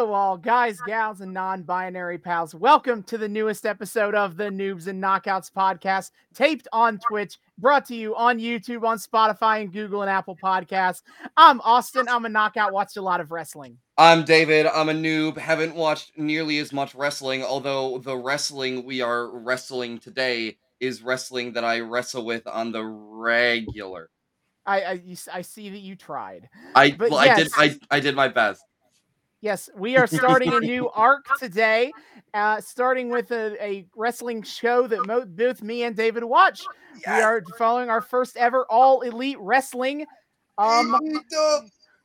Hello, all guys, gals, and non binary pals. Welcome to the newest episode of the Noobs and Knockouts podcast, taped on Twitch, brought to you on YouTube, on Spotify, and Google and Apple Podcasts. I'm Austin. I'm a knockout, watched a lot of wrestling. I'm David. I'm a noob. Haven't watched nearly as much wrestling, although the wrestling we are wrestling today is wrestling that I wrestle with on the regular. I I, you I see that you tried. I But well, I did. I, I did my best. Yes, we are starting a new arc today, uh, starting with a, a wrestling show that mo- both me and David watch. We are following our first ever all elite wrestling. Um,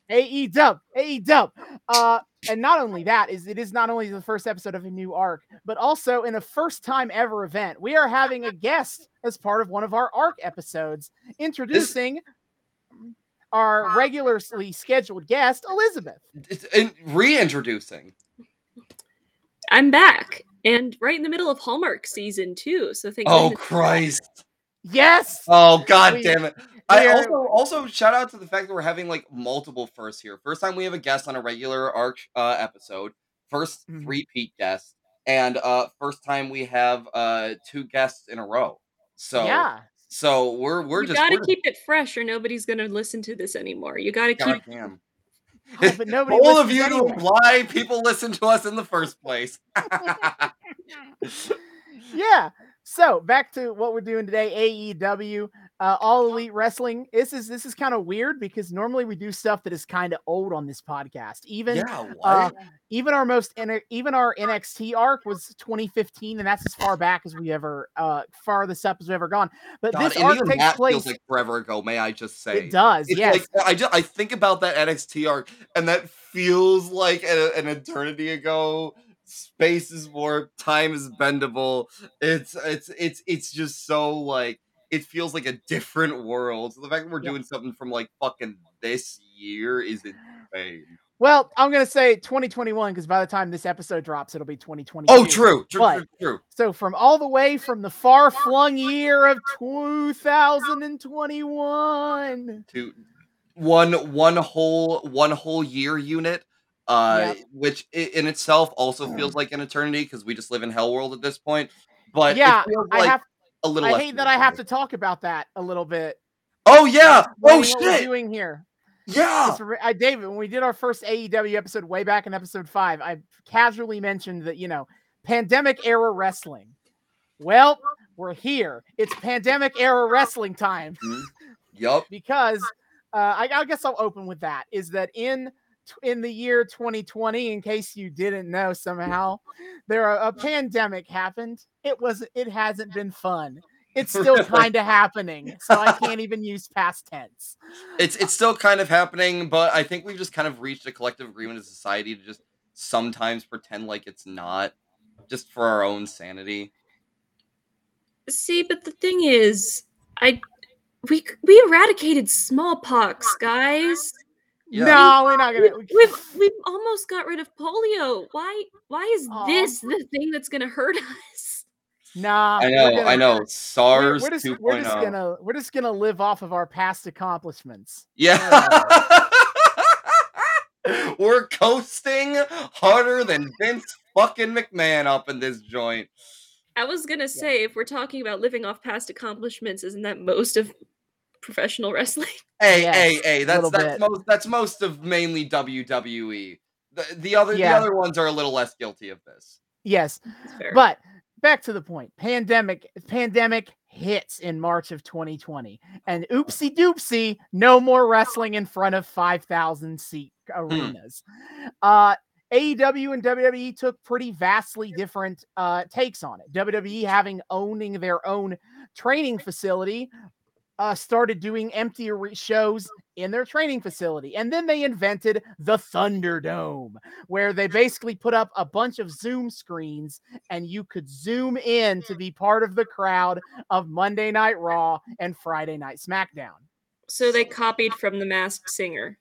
AE Dub, AE Dub. Uh, and not only that is it is not only the first episode of a new arc, but also in a first time ever event, we are having a guest as part of one of our arc episodes, introducing our regularly scheduled guest, Elizabeth. And reintroducing. I'm back and right in the middle of Hallmark season too. So thank Oh goodness. Christ. Yes. Oh god We- damn it. I also also shout out to the fact that we're having like multiple firsts here. First time we have a guest on a regular arc uh, episode. 1st Mhm. repeat guest, and uh first time we have uh two guests in a row. So yeah. So we're we're you just gotta keep it fresh, or nobody's gonna listen to this anymore. You gotta God keep. damn. Oh, but nobody All of you anyway. know why people listen to us in the first place. yeah. So back to what we're doing today, AEW, uh, All Elite Wrestling. This is this is kind of weird because normally we do stuff that is kind of old on this podcast. Even yeah, uh, even our most even our NXT arc was 2015, and that's as far back as we ever uh farthest up as we've ever gone. But God, this arc takes that place. feels like forever ago, may I just say. it does, yes. like I just I think about that NXT arc, and that feels like a- an eternity ago. Space is warped, time is bendable. It's it's it's it's just so like it feels like a different world. So the fact that we're Yep. doing something from like fucking this year is insane. Well, I'm gonna say 2021 because by the time this episode drops, it'll be 2022. Oh, true, true, But- true, true. So from all the way from the far flung year of 2021. To one one whole one whole year unit. Uh, Yep. which in itself also feels like an eternity because we just live in hell world at this point. But yeah, it feels I have. A little. I hate that I have to talk about that a little bit. Oh yeah! Oh explaining what shit! doing here. Yeah! I, David, when we did our first AEW episode way back in episode five, I casually mentioned that you know pandemic era wrestling. Well, we're here. It's pandemic era wrestling time. Yup. because uh, I, I guess I'll open with that. Is that in in the year 2020? In case you didn't know, somehow there a pandemic happened. It was it hasn't been fun. It's still kind of happening, so I can't even use past tense. It's it's still kind of happening, but I think we've just kind of reached a collective agreement as a society to just sometimes pretend like it's not, just for our own sanity. See, but the thing is, I we we eradicated smallpox, guys. Yeah. No, we're not gonna. we- we've we've almost got rid of polio. Why why is Aw. this the thing that's gonna hurt us? Nah, I we're know, gonna- I know. We're, SARS we're just 2.0. we're just oh. gonna we're just gonna live off of our past accomplishments. Yeah. We're coasting harder than Vince fucking McMahon up in this joint. I was gonna say, if we're talking about living off past accomplishments, isn't that most of professional wrestling? Hey, Yes, hey, hey, that's that's bit. most that's most of mainly WWE. The, the other Yeah. the other ones are a little less guilty of this. Yes, But back to the point. Pandemic pandemic hits in March of 2020. And oopsie doopsie, no more wrestling in front of 5,000 seat arenas. Uh AEW and WWE took pretty vastly different uh, takes on it. WWE having owning their own training facility, uh, started doing empty are- shows in their training facility, and then they invented the Thunderdome, where they basically put up a bunch of Zoom screens and you could zoom in to be part of the crowd of Monday Night Raw and Friday Night SmackDown. so they copied from the Masked Singer.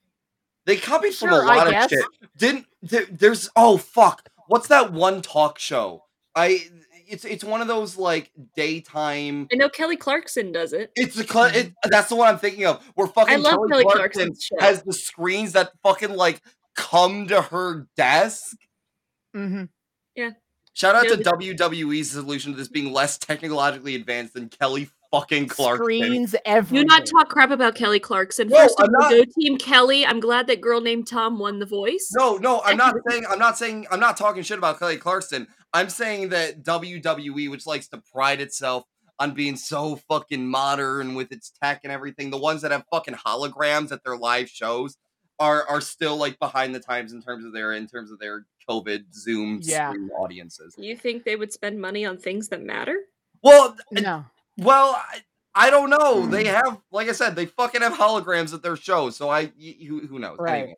They copied from Sure, a I lot of guess. shit. Didn't there, there's oh fuck. What's that one talk show? I it's it's one of those like daytime I know Kelly Clarkson does it. It's the cl- it, that's the one I'm thinking of. Where fucking I love Kelly Kelly Clarkson Clarkson's show. has the screens that fucking like come to her desk. Mhm. Yeah. Shout out Yeah, to the- WWE's solution to this being less technologically advanced than Kelly fucking Clarkson. Screens everywhere. Do not talk crap about Kelly Clarkson. No, First of all, not- go Team Kelly. I'm glad that girl named Tom won the voice. No, no, I'm not saying I'm not saying I'm not talking shit about Kelly Clarkson. I'm saying that WWE, which likes to pride itself on being so fucking modern with its tech and everything, the ones that have fucking holograms at their live shows are are still like behind the times in terms of their in terms of their COVID Zoom Yeah. audiences. You think they would spend money on things that matter? Well, No. well, I, I don't know. They mm. have, like I said, they fucking have holograms at their shows. So I who, who knows? Right. Anyway.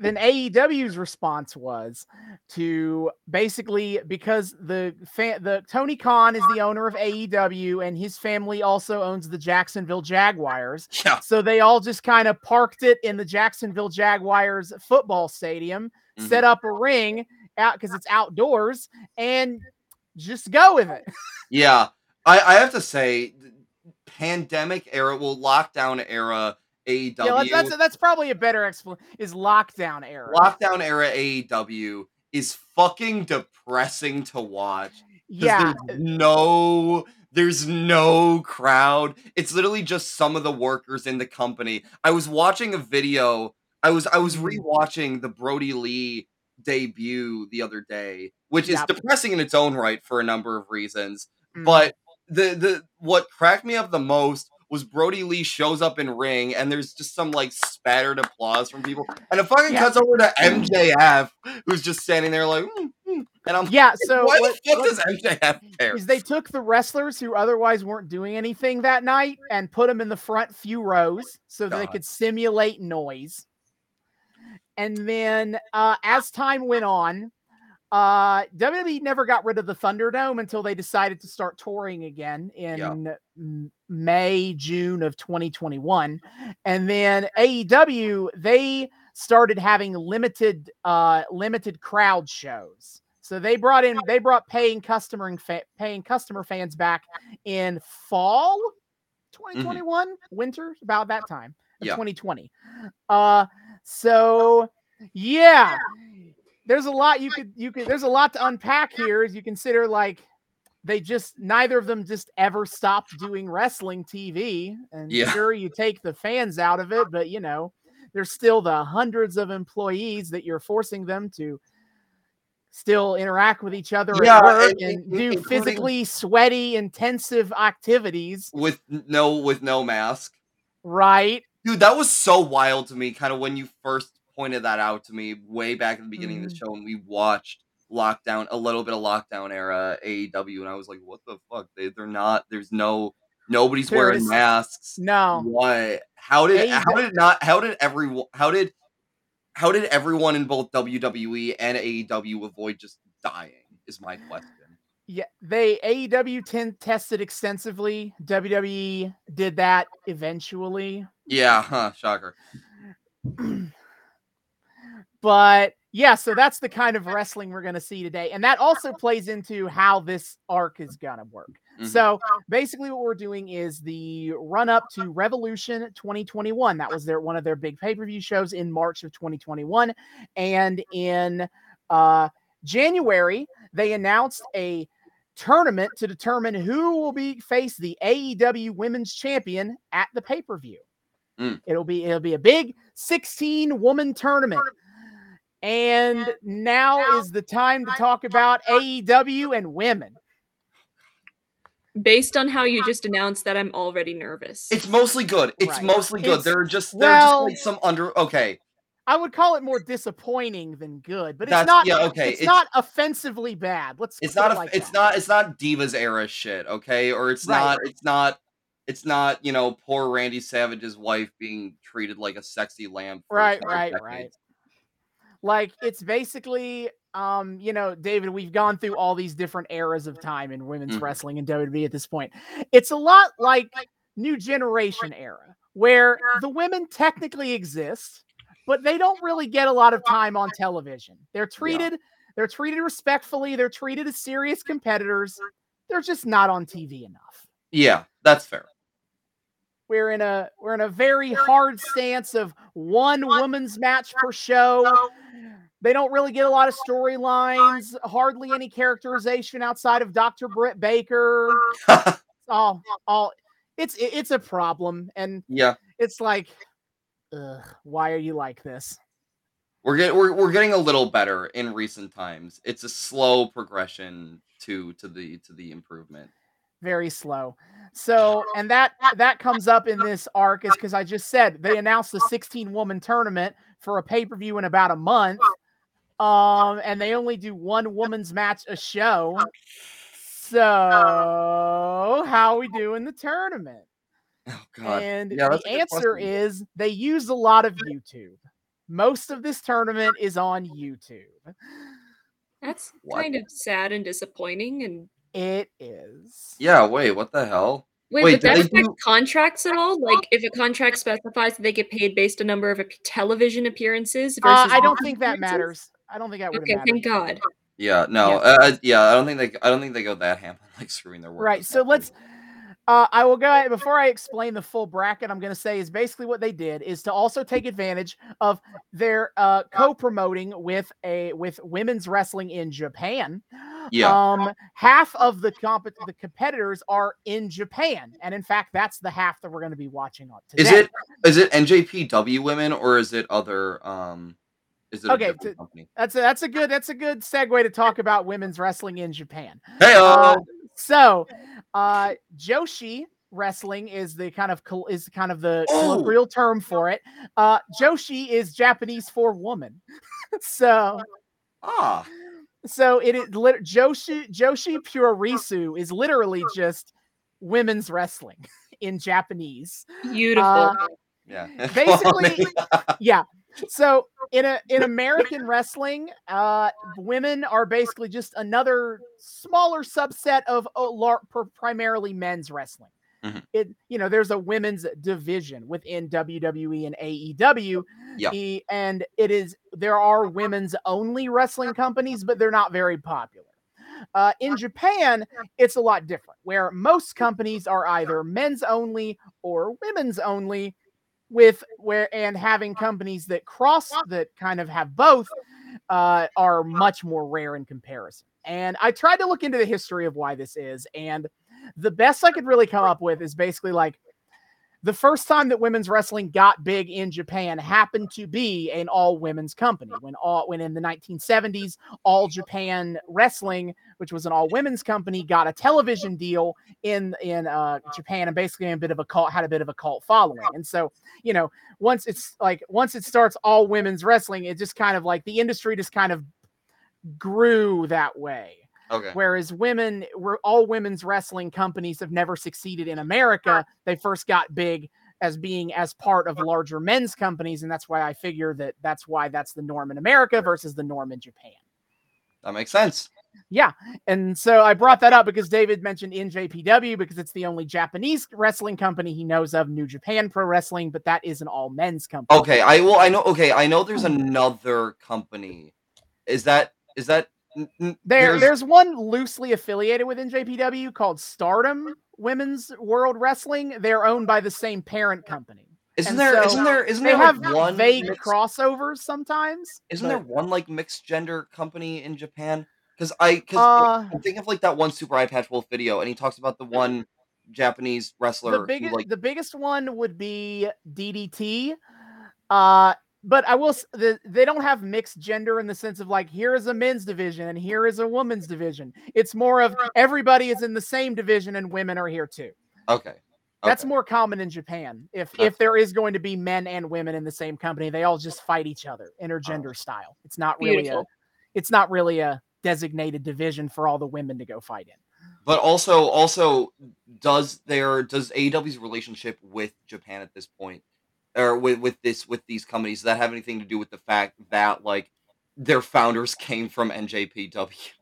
Then AEW's response was to basically because the fa- the Tony Khan is the owner of AEW and his family also owns the Jacksonville Jaguars. Yeah. So they all just kind of parked it in the Jacksonville Jaguars football stadium, Mm-hmm. set up a ring out because it's outdoors, and just go with it. Yeah, I, I have to say, pandemic era, well, lockdown era AEW, Yeah, that's, that's that's probably a better explanation. Is lockdown era. lockdown era AEW is fucking depressing to watch. yeah, there's no, there's no crowd. It's literally just some of the workers in the company. I was watching a video. I was I was Mhm. rewatching the Brodie Lee debut the other day, which is Yep. depressing in its own right for a number of reasons. Mhm. But the the what cracked me up the most was Brodie Lee shows up in ring and there's just some like spattered applause from people, and it fucking Yeah. cuts over to MJF who's just standing there like, "Mm, mm," and I'm yeah. So why what- the fuck what- does MJF care? is they took the wrestlers who otherwise weren't doing anything that night and put them in the front few rows so they could simulate noise. And then uh, as time went on, uh, WWE never got rid of the Thunderdome until they decided to start touring again in M- May, June of 2021. And then AEW, they started having limited uh limited crowd shows. So they brought in they brought paying customer and fa- paying customer fans back in fall 2021, winter about that time of Yeah. 2020. Uh so yeah, there's a lot you could you could there's a lot to unpack here as you consider like they just neither of them just ever stopped doing wrestling TV. And Yeah. sure you take the fans out of it, but you know, there's still the hundreds of employees that you're forcing them to still interact with each other Yeah, at work and- and, do physically sweaty, intensive activities. with no with no mask. Right. Dude, that was so wild to me, kind of when you first pointed that out to me way back at the beginning of the Mhm. show and we watched lockdown a little bit of lockdown era AEW and I was like, what the fuck? They they're not there's no nobody's There wearing masks. No. What? How did how did not how did everyone how did how did everyone in both WWE and AEW avoid just dying? Is my question. Yeah, they AEW ten, tested extensively. WWE did that eventually. Yeah, huh, shocker. but yeah, so that's the kind of wrestling we're going to see today. And that also plays into how this arc is going to work. Mhm. So basically, what we're doing is the run up to Revolution 2021. That was their one of their big pay per view shows in March of 2021. And in uh, January, they announced a tournament to determine who will be face the AEW Women's Champion at the pay per view. Mm. It'll be it'll be a big 16 woman tournament. And now is the time to talk about AEW and women. Based on how you just announced that, I'm already nervous. It's mostly good. It's Right. mostly good. It's- there are just there are just like some under okay. I would call it more disappointing than good, but it's That's- not. yeah, okay, It's, it's- not offensively bad. Let's. It's not it like it's that. not it's not divas era shit, okay? Or it's Right. not it's not it's not, you know, poor Randy Savage's wife being treated like a sexy lamb. for Right, five right, right. decades. Like it's basically, um, you know, David. We've gone through all these different eras of time in women's Mhm. wrestling and WWE at this point. It's a lot like New Generation era, where the women technically exist, but they don't really get a lot of time on television. They're treated, they're treated respectfully. They're treated as serious competitors. They're just not on TV enough. Yeah, that's fair. we're in a we're in a very hard stance of one woman's match per show. They don't really get a lot of storylines, hardly any characterization outside of Dr. Britt Baker. all all it's it's a problem and yeah, it's like ugh, why are you like this? we're getting we're, we're getting a little better in recent times. It's a slow progression to to the to the improvement. very slow. So, and that that comes up in this arc is because I just said they announced the 16 woman tournament for a pay per view in about a month, um, and they only do one woman's match a show. So, how we do in the tournament? Oh god. And Yeah, the answer question. is they use a lot of YouTube. Most of this tournament is on YouTube. That's What? kind of sad and disappointing. And It is. Yeah, wait, what the hell? wait, Wait, would did that they affect do- contracts at all? Like, if a contract specifies that they get paid based on number of ap- television appearances Uh, I don't think that matters. I don't think that would Okay, matter. thank God. Yeah, no, Yeah. Uh, yeah, I don't think they, I don't think they go that ham like screwing their work. Right. So let's. Uh, I will go ahead before I explain the full bracket. I'm going to say is basically what they did is to also take advantage of their uh, co-promoting with a with women's wrestling in Japan. Yeah. Um, half of the comp the competitors are in Japan, and in fact, that's the half that we're going to be watching on today. Is it is it NJPW women or is it other um is it Okay, a to- That's a, that's a good that's a good segue to talk about women's wrestling in Japan. Hey Uh, so, uh, Joshi wrestling is the kind of col- is kind of the Oh. colloquial term for it. Uh, Joshi is Japanese for woman. so, ah so it is lit- Joshi Joshi Puroresu is literally just women's wrestling in Japanese. Beautiful. Uh, yeah. basically- yeah. So in a in American wrestling, uh, women are basically just another smaller subset of uh, primarily men's wrestling. Mhm. It you know there's a women's division within WWE and AEW, Yeah. and it is there are women's only wrestling companies, but they're not very popular. Uh, in Japan, it's a lot different, where most companies are either men's only or women's only with where and having companies that cross that kind of have both uh, are much more rare in comparison. And I tried to look into the history of why this is, and the best I could really come up with is basically like the first time that women's wrestling got big in Japan happened to be an all women's company. When all when in the 1970s all Japan Wrestling which was an all women's company got a television deal in in uh, Japan and basically a bit of a cult had a bit of a cult following. And so you know once it's like once it starts all women's wrestling it just kind of like the industry just kind of grew that way. Okay. whereas women were all women's wrestling companies have never succeeded in america. They first got big as being as part of larger men's companies and that's why i figure that that's why that's the norm in america versus the norm in japan. That makes sense. And so i brought that up because david mentioned njpw because it's the only japanese wrestling company he knows of new japan pro wrestling but that is an all men's company Okay, I well I know okay, I know there's another company. Is that is that There, there's, one loosely affiliated with NJPW called Stardom Women's World Wrestling. They're owned by the same parent company. isn't there so isn't there isn't They there have like one vague mixed- crossovers sometimes. isn't but, there one like mixed gender company in Japan? Because I because Uh, I think of like that one Super Eye Patch Wolf video, and he talks about the one Japanese wrestler the who biggest like the biggest one would be DDT. Uh, but I will. The, they don't have mixed gender in the sense of like here is a men's division and here is a women's division. It's more of everybody is in the same division and women are here too. okay. That's more common in Japan. If That's- if there is going to be men and women in the same company, they all just fight each other, intergender style. It's not really a it's not really a designated division for all the women to go fight in. But also, also, does their does AEW's relationship with Japan at this point, or with with this with these companies, does that have anything to do with the fact that like their founders came from NJPW?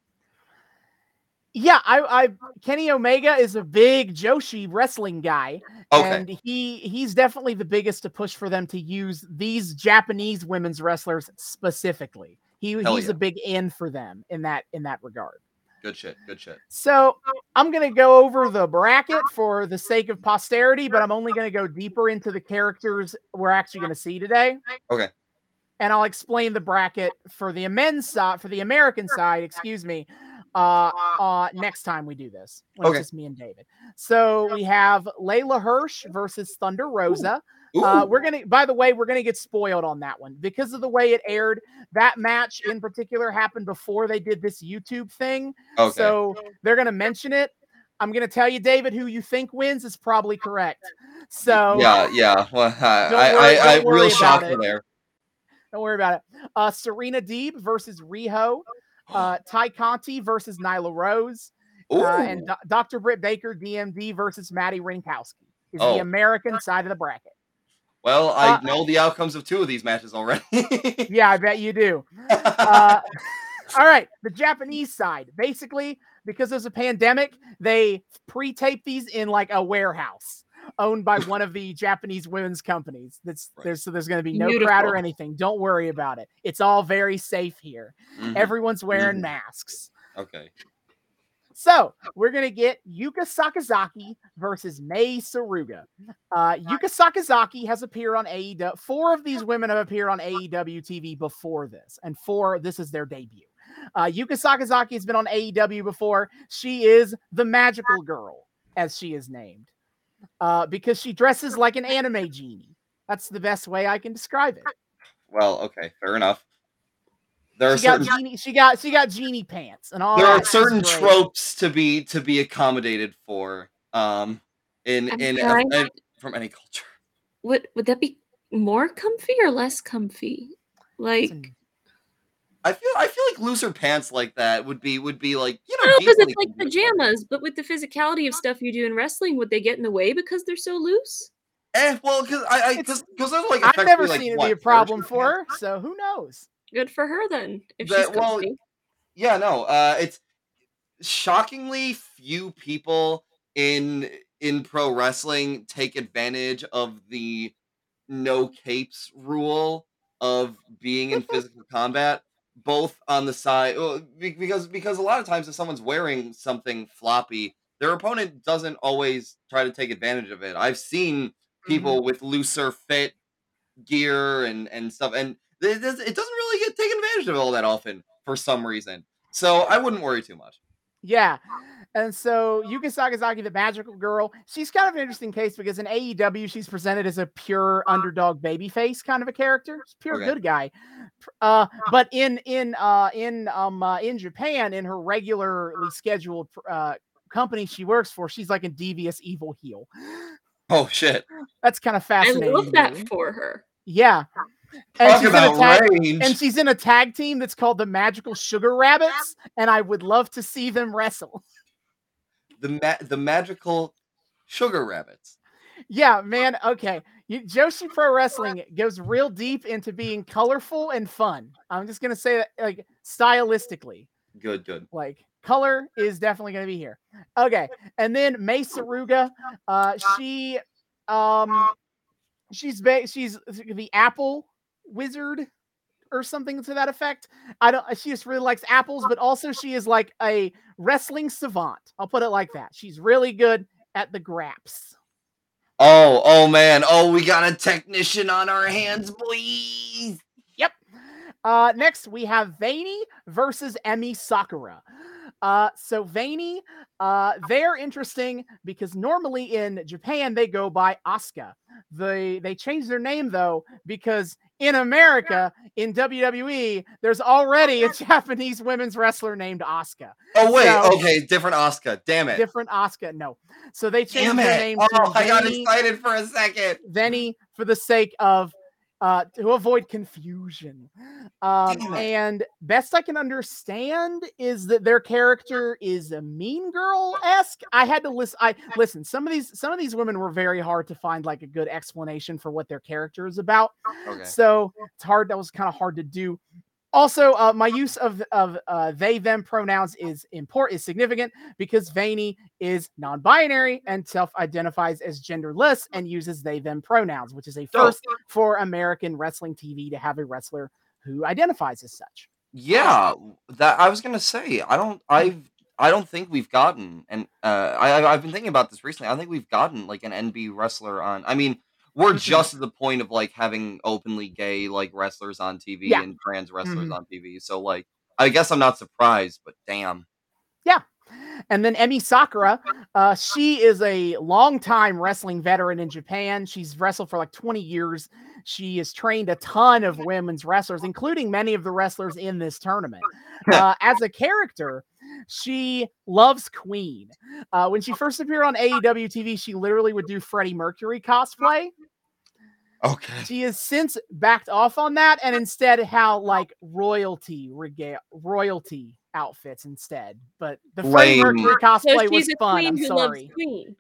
Yeah, I, I Kenny Omega is a big Joshi wrestling guy, Okay, and he he's definitely the biggest to push for them to use these Japanese women's wrestlers specifically. He Hell he's yeah. a big in for them in that in that regard. good shit, good shit. So I'm going to go over the bracket for the sake of posterity, but I'm only going to go deeper into the characters we're actually going to see today. Okay. And I'll explain the bracket for the men's side, for the American side, excuse me, uh, uh, next time we do this. When Okay. It's just me and David. So we have Leyla Hirsch versus Thunder Rosa. Uh, we're gonna. By the way, we're gonna get spoiled on that one because of the way it aired. That match in particular happened before they did this YouTube thing, okay. so they're gonna mention it. I'm gonna tell you, David, who you think wins is probably correct. So yeah, yeah. Well, I, Don't I, worry- I, I real about shocker there. don't worry about it. Uh, Serena Deeb versus Riho. Uh, Ty Conti versus Nyla Rose. Uh, and Do- Dr. Britt Baker, DMD versus Madi Wrenkowski is Oh. the American side of the bracket. Well, I uh, know the outcomes of two of these matches already. Yeah, I bet you do. Uh, all right, the Japanese side. Basically, because there's a pandemic, they pre-tape these in like a warehouse owned by one of the Japanese women's companies. That's Right. there's so there's going to be no crowd or anything. Don't worry about it. It's all very safe here. Mhm. Everyone's wearing Mhm. masks. okay. So we're gonna get Yuka Sakazaki versus Mei Suruga. Uh, Yuka Sakazaki has appeared on AEW. Four of these women have appeared on AEW TV before this, and four this is their debut. Uh, Yuka Sakazaki has been on AEW before. She is the magical girl, as she is named, uh, because she dresses like an anime genie. That's the best way I can describe it. Well, okay, fair enough. There are She got certain genie. She got she got genie pants and all. there are that. She's certain great. tropes to be to be accommodated for um in I'm in, trying- in- from any culture. Would would that be more comfy or less comfy? Like I feel I feel like looser pants like that would be would be like you know because it's like pajamas, but with the physicality of stuff you do in wrestling, would they get in the way because they're so loose? Eh, well, because I because because like I've never like, seen it what, be a problem for her, so who knows? Good for her then. If That- she's well. Yeah, no, uh, it's shockingly few people in in pro wrestling take advantage of the no capes rule of being in physical combat both on the side because because a lot of times if someone's wearing something floppy their opponent doesn't always try to take advantage of it i've seen people with looser fit gear and and stuff and it does- it doesn't really get taken advantage of all that often for some reason so i wouldn't worry too much Yeah. And so Yuka Sakazaki, the magical girl, she's kind of an interesting case because in AEW, she's presented as a pure underdog babyface kind of a character. She's pure Okay. good guy. Uh, but in in uh in um uh, in Japan, in her regularly scheduled uh company she works for, she's like a devious evil heel. oh shit That's kind of fascinating. I fascinating. love that for her. Yeah. And talk she's in a tag- range and she's in a tag team that's called the Magical Sugar Rabbits, and I would love to see them wrestle. the ma- the magical sugar rabbits Yeah, man. Okay, you, Joshi Pro Wrestling goes real deep into being colorful and fun. I'm just gonna say that, like stylistically, good good like color is definitely gonna be here. Okay, and then Mei Suruga, uh, she, um, she's ba- she's the Apple Wizard or something to that effect. I don't. She just really likes apples, but also she is like a wrestling savant. I'll put it like that. She's really good at the graps. oh oh man oh we got a technician on our hands please Yep. Uh, next we have Veny versus Emi Sakura. Uh, so Veny, uh, they're interesting because normally in Japan they go by Asuka. They they changed their name though because in America in WWE there's already a Japanese women's wrestler named Asuka. oh wait So- okay different oscar damn it Different Asuka. No. So they changed damn their it name oh to i got excited for a second Veny for the sake of uh to avoid confusion. Um and best I can understand is that their character is a mean girl esque. I had to listen. I listen. Some of these some of these women were very hard to find like a good explanation for what their character is about. okay So it's hard. That was kind of hard to do. Also, uh, my use of of uh, they them pronouns is important is significant because Veny is non-binary and self-identifies as genderless and uses they them pronouns, which is a first for American wrestling TV to have a wrestler who identifies as such. Yeah, that I was gonna say. I don't. I've I don't think we've gotten, and uh, I I've been thinking about this recently. I think we've gotten like an NB wrestler on. I mean, we're Mhm. just at the point of like having openly gay like wrestlers on TV Yeah. and trans wrestlers Mhm. on TV. So like, I guess I'm not surprised, but damn. Yeah. And then Emi Sakura, uh, she is a longtime wrestling veteran in Japan. She's wrestled for like 20 years. She has trained a ton of women's wrestlers, including many of the wrestlers in this tournament. Uh, as a character, she loves Queen. Uh, when she first appeared on AEW TV, she literally would do Freddie Mercury cosplay. Okay. She has since backed off on that and instead how like royalty regal royalty outfits instead. But the Freddie Lame. Mercury So cosplay was a fun. queen I'm who sorry. loves Queen.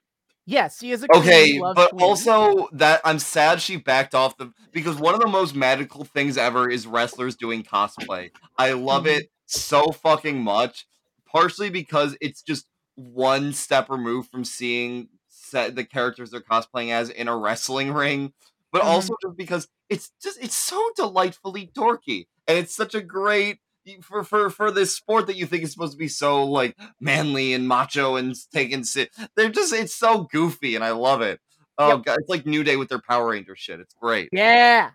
Yes, she is a queen Okay, but Queen. also that I'm sad she backed off the because one of the most magical things ever is wrestlers doing cosplay. I love Mhm. it so fucking much, partially because it's just one step removed from seeing set the characters they're cosplaying as in a wrestling ring, but Mhm. also just because it's just it's so delightfully dorky and it's such a great for for for this sport that you think is supposed to be so like manly and macho and taking sit they're just it's so goofy and I love it. Oh Yep. god, it's like New Day with their Power Ranger shit. It's great. Yeah.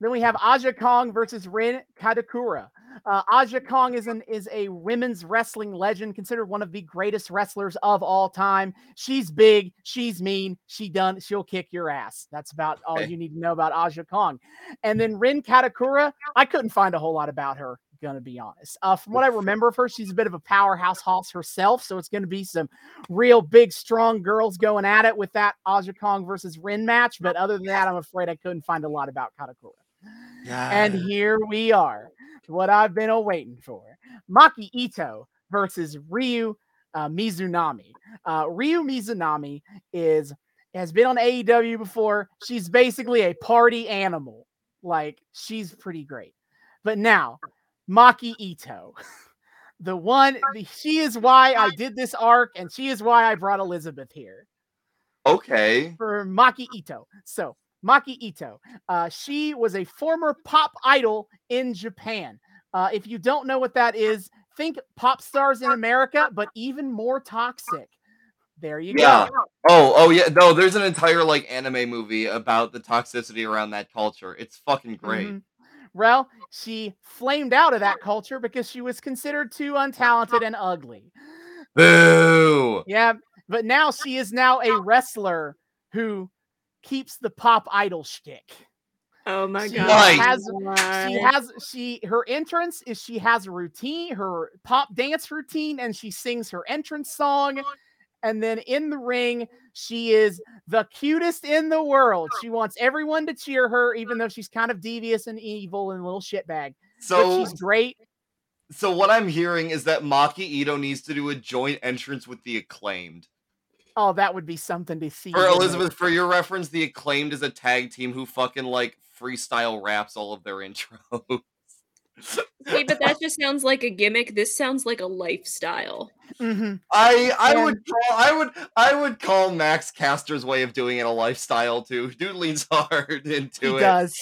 Then we have Aja Kong versus Rin Kadokura. Uh, Aja Kong is an is a women's wrestling legend, considered one of the greatest wrestlers of all time. She's big, she's mean, she done, she'll kick your ass. That's about all you need to know about Aja Kong. And then Rin Kadokura, I couldn't find a whole lot about her. Gonna be honest. Uh, from what I remember of her, she's a bit of a powerhouse hoss herself. So it's gonna be some real big, strong girls going at it with that Aja Kong versus Rin match. But other than that, I'm afraid I couldn't find a lot about Kadokura. And here we are, what I've been awaiting for Maki Itoh versus Ryu uh, Mizunami. Uh, Ryu Mizunami is has been on AEW before. She's basically a party animal. Like she's pretty great. But now, Maki Itoh, the one, the, she is why I did this arc, and she is why I brought Elizabeth here okay. for Maki Itoh. So, Maki Itoh, uh, she was a former pop idol in Japan. Uh, if you don't know what that is, think pop stars in America, but even more toxic. There you Yeah. go. Oh, oh yeah. No, there's an entire like anime movie about the toxicity around that culture. It's fucking great. Mhm. Well, she flamed out of that culture because she was considered too untalented and ugly. Boo. Yeah, but now she is now a wrestler who keeps the pop idol shtick. Oh my She god. Has What? she has she her entrance is she has a routine her pop dance routine and she sings her entrance song and then in the ring she is the cutest in the world she wants everyone to cheer her even though she's kind of devious and evil and a little shitbag but So she's great so what I'm hearing is that Maki Itoh needs to do a joint entrance with the acclaimed. Oh that would be something to see For? Elizabeth, for your reference, the acclaimed is a tag team who fucking like freestyle raps all of their intros. See, but that just sounds like a gimmick. This sounds like a lifestyle. Mhm. I I And- would call I would I would call Max Caster's way of doing it a lifestyle too. Dude leans hard into it. he it. does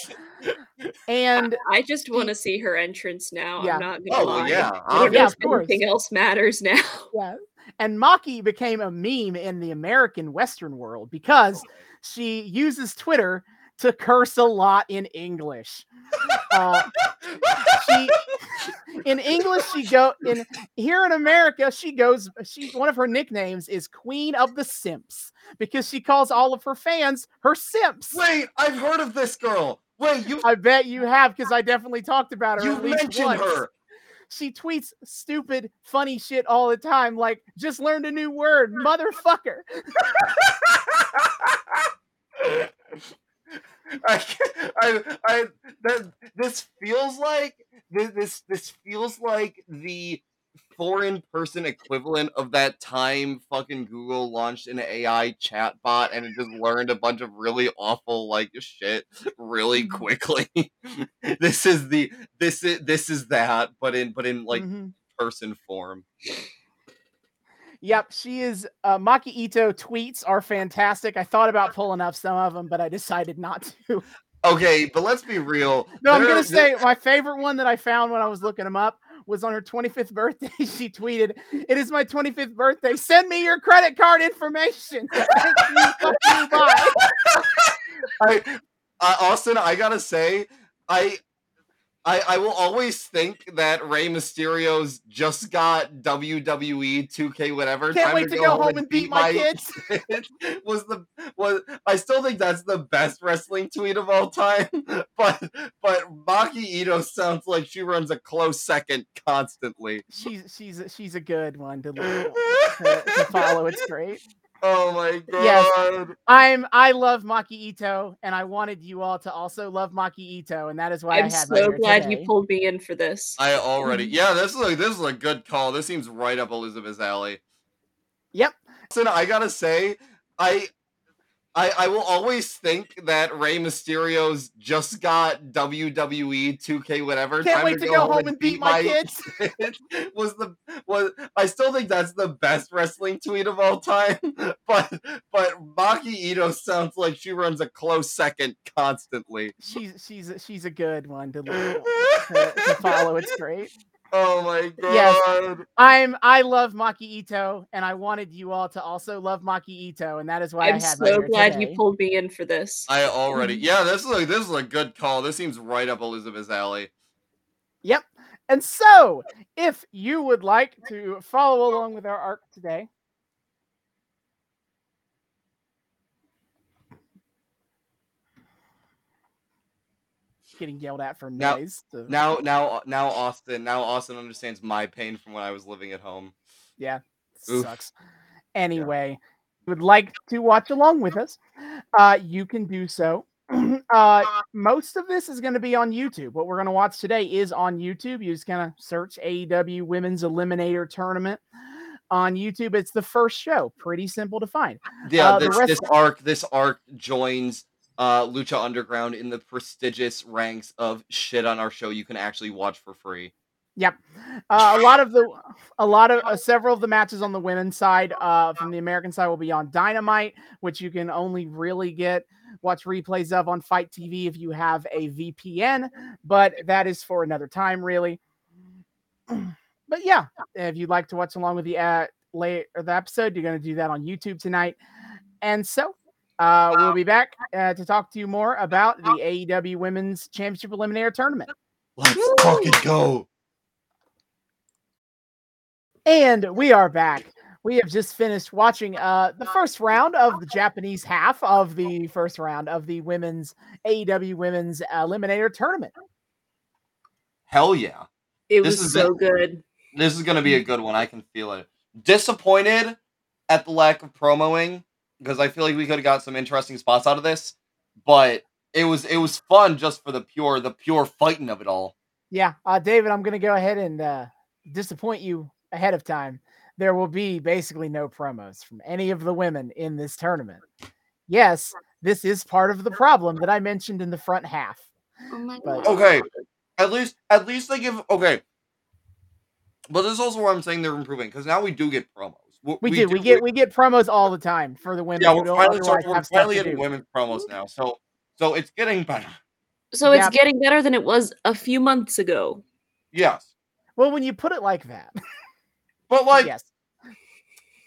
and I just want to see her entrance now. Yeah. I'm not gonna Oh lie. yeah, I don't obviously. know Yeah, if of course. anything else matters now. Yeah. And Maki became a meme in the American Western world because she uses Twitter to curse a lot in English. Uh, she in English she go in here in America she goes she one of her nicknames is Queen of the Simps because she calls all of her fans her simps. Wait, I've heard of this girl. Wait, you I bet you have because I definitely talked about her you at least mentioned once. her. She tweets stupid, funny shit all the time, like just learned a new word, motherfucker. I, I, I, that, this feels like this, this, this feels like the foreign person equivalent of that time fucking Google launched an AI chatbot and it just learned a bunch of really awful like shit really Mhm. quickly. this is the this is this is that, but in but in like Mhm. person form. Yep, she is. Uh, Maki Itoh tweets are fantastic. I thought about pulling up some of them, but I decided not to. Okay, but let's be real. No, I'm gonna there- say my favorite one that I found when I was looking them up was on her 25th birthday. She tweeted, "It is my 25th birthday. Send me your credit card information." I Austin, I gotta say, I I, I will always think that Rey Mysterio's just got WWE 2K whatever. Can't time wait to go home and beat my kids. kids. was the was I still think that's the best wrestling tweet of all time. But but Maki Itoh sounds like she runs a close second constantly. She's she's a, she's a good one to, to, to follow. It's great. Oh my god. Yes. I'm I love Maki Itoh, and I wanted you all to also love Maki Itoh, and that is why I I'm have so glad today. you pulled me in for this. I already mm-hmm. yeah, this is a this is a good call. This seems right up Elizabeth's alley. Yep. Listen, I gotta say, I I, I will always think that Rey Mysterio's just got WWE 2K whatever. Can't time wait to go home and beat my kids. kids. was the was I still think that's the best wrestling tweet of all time. But but Maki Itoh sounds like she runs a close second constantly. She's she's a, she's a good one to, to, to follow. It's great. Oh my god. Yes. I'm I love Maki Itoh, and I wanted you all to also love Maki Itoh, and that is why I I'm have so glad today. you pulled me in for this. I already mm-hmm. yeah, this is a this is a good call. This seems right up Elizabeth's alley. Yep. And so, if you would like to follow along with our arc today, getting yelled at for Now- noise. so- Now now now Austin now Austin understands my pain from when I was living at home. Yeah, sucks. Anyway, you would like to watch along with us, uh, you can do so. uh, most of this is going to be on YouTube. What we're going to watch today is on YouTube. You just kind of search AEW Women's Eliminator Tournament on YouTube. It's the first show. Pretty simple to find. Yeah, Uh, this, this arc this arc joins uh Lucha Underground in the prestigious ranks of shit on our show you can actually watch for free. Yep. Uh, a lot of the, a lot of uh, several of the matches on the women's side, uh, from the American side, will be on Dynamite, which you can only really get watch replays of on FITE TV if you have a VPN. But that is for another time, really. But yeah, if you'd like to watch along with the uh, late or the episode, you're going to do that on YouTube tonight. And so. Uh, we'll be back uh, to talk to you more about the AEW Women's Championship Eliminator Tournament. Let's fucking go. And we are back. We have just finished watching uh, the first round of the Japanese half of the first round of the women's AEW Women's Eliminator Tournament. Hell yeah. It This was is so it. good. This is gonna be a good one. I can feel it. Disappointed at the lack of promoing because I feel like we could have got some interesting spots out of this, but it was it was fun just for the pure the pure fighting of it all. Yeah, uh, David, I'm going to go ahead and uh, disappoint you ahead of time. There will be basically no promos from any of the women in this tournament. Yes, this is part of the problem that I mentioned in the front half. Oh my But- Okay. At least at least they give okay. But this is also where I'm saying they're improving because now we do get promos. W- We, do, we get we get promos all the time for the women. yeah, who we're finally, otherwise we're have finally to getting do. women's promos now. So so it's getting better. So it's Yeah. getting better than it was a few months ago. Yes. Well, when you put it like that, But like yes,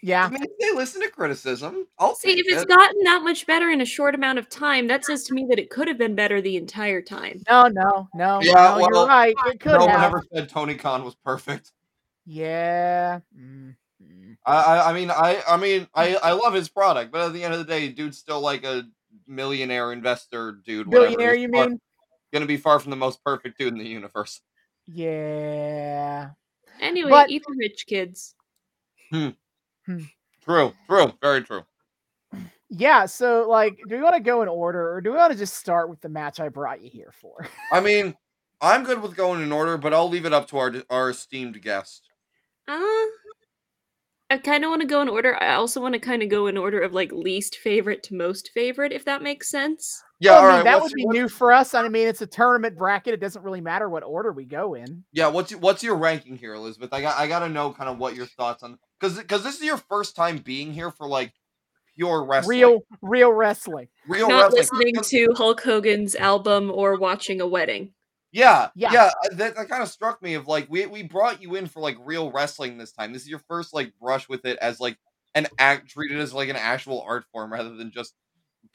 yeah, I mean, if they listen to criticism, I'll See, if it's it. gotten that much better in a short amount of time, that says to me that it could have been better the entire time. no, no, no, Yeah, no, well, you're right. It could no one have. ever said Tony Khan was perfect. Yeah. mm. I, I I mean I I mean I I love his product, but at the end of the day, dude's still like a millionaire investor dude. whatever. Billionaire, you far- mean? Gonna be far from the most perfect dude in the universe. Yeah. Anyway, But- eat the rich kids. Hmm. True, true, very true. Yeah. So, like, do we want to go in order, or do we want to just start with the match I brought you here for? I mean, I'm good with going in order, but I'll leave it up to our our esteemed guest. Uh, I kind of want to go in order. I also want to kind of go in order of like least favorite to most favorite, if that makes sense. Yeah, Well, all I mean, right. that what's would your- be new for us. I mean, it's a tournament bracket. It doesn't really matter what order we go in. Yeah, what's what's your ranking here, Elizabeth? I got I got to know kind of what your thoughts on because because this is your first time being here for like pure wrestling, Real, real wrestling. real Not wrestling. listening to Hulk Hogan's album or watching a wedding. Yeah, Yeah. yeah, uh, that, that kind of struck me of like we we brought you in for like real wrestling this time. This is your first like brush with it as like an act treated as like an actual art form rather than just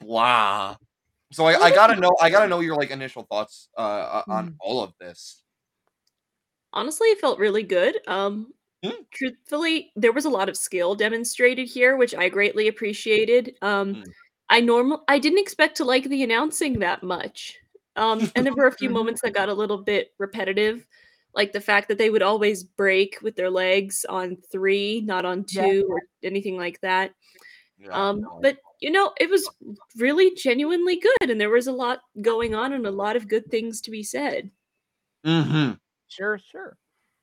blah. So I, I gotta know I gotta know your like initial thoughts uh, uh on Mhm. all of this. Honestly, it felt really good. Um, Hmm. truthfully, there was a lot of skill demonstrated here, which I greatly appreciated. Um, Hmm. I normal I didn't expect to like the announcing that much. Um, and there were a few Mhm. moments that got a little bit repetitive, like the fact that they would always break with their legs on three, not on Yeah. two or anything like that. Yeah, Um, no. but you know, it was really genuinely good, and there was a lot going on and a lot of good things to be said. Mhm. Sure, sure.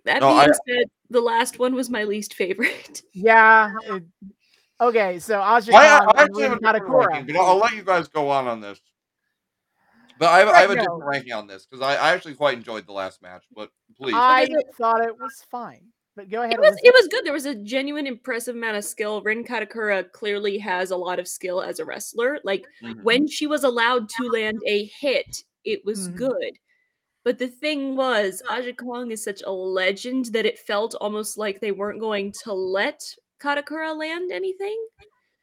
That No, I- said, the last one was my least favorite. Yeah. it- okay, so Aja I, I Kong and actually have a Rin different Kadokura. ranking, but I'll let you guys go on on this. But I have, I have a no. different ranking on this because I, I actually quite enjoyed the last match. But please, I thought it was fine, but go ahead. It was it was good. There was a genuine impressive amount of skill. Rin Kadokura clearly has a lot of skill as a wrestler. Like Mhm. when she was allowed to land a hit, it was Mhm. good. But the thing was, Aja Kong is such a legend that it felt almost like they weren't going to let Kadokura land anything.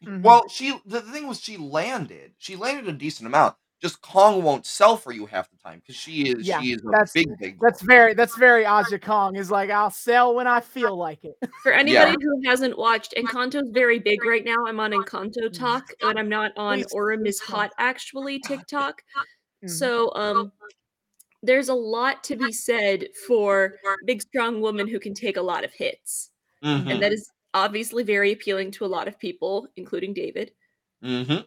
Mhm. Well, she the thing was she landed. She landed a decent amount. Just Kong won't sell for you half the time because she is Yeah, she is a that's- big big. that's very that's very Aja Kong is like I'll sell when I feel like it. For anybody who hasn't watched, Encanto's very big right now. I'm on Encanto Talk, but I'm not on Please- Orem is. Hot actually TikTok. Mhm. So um there's a lot to be said for big strong woman who can take a lot of hits. Mhm, And that is obviously very appealing to a lot of people, including David. mhm.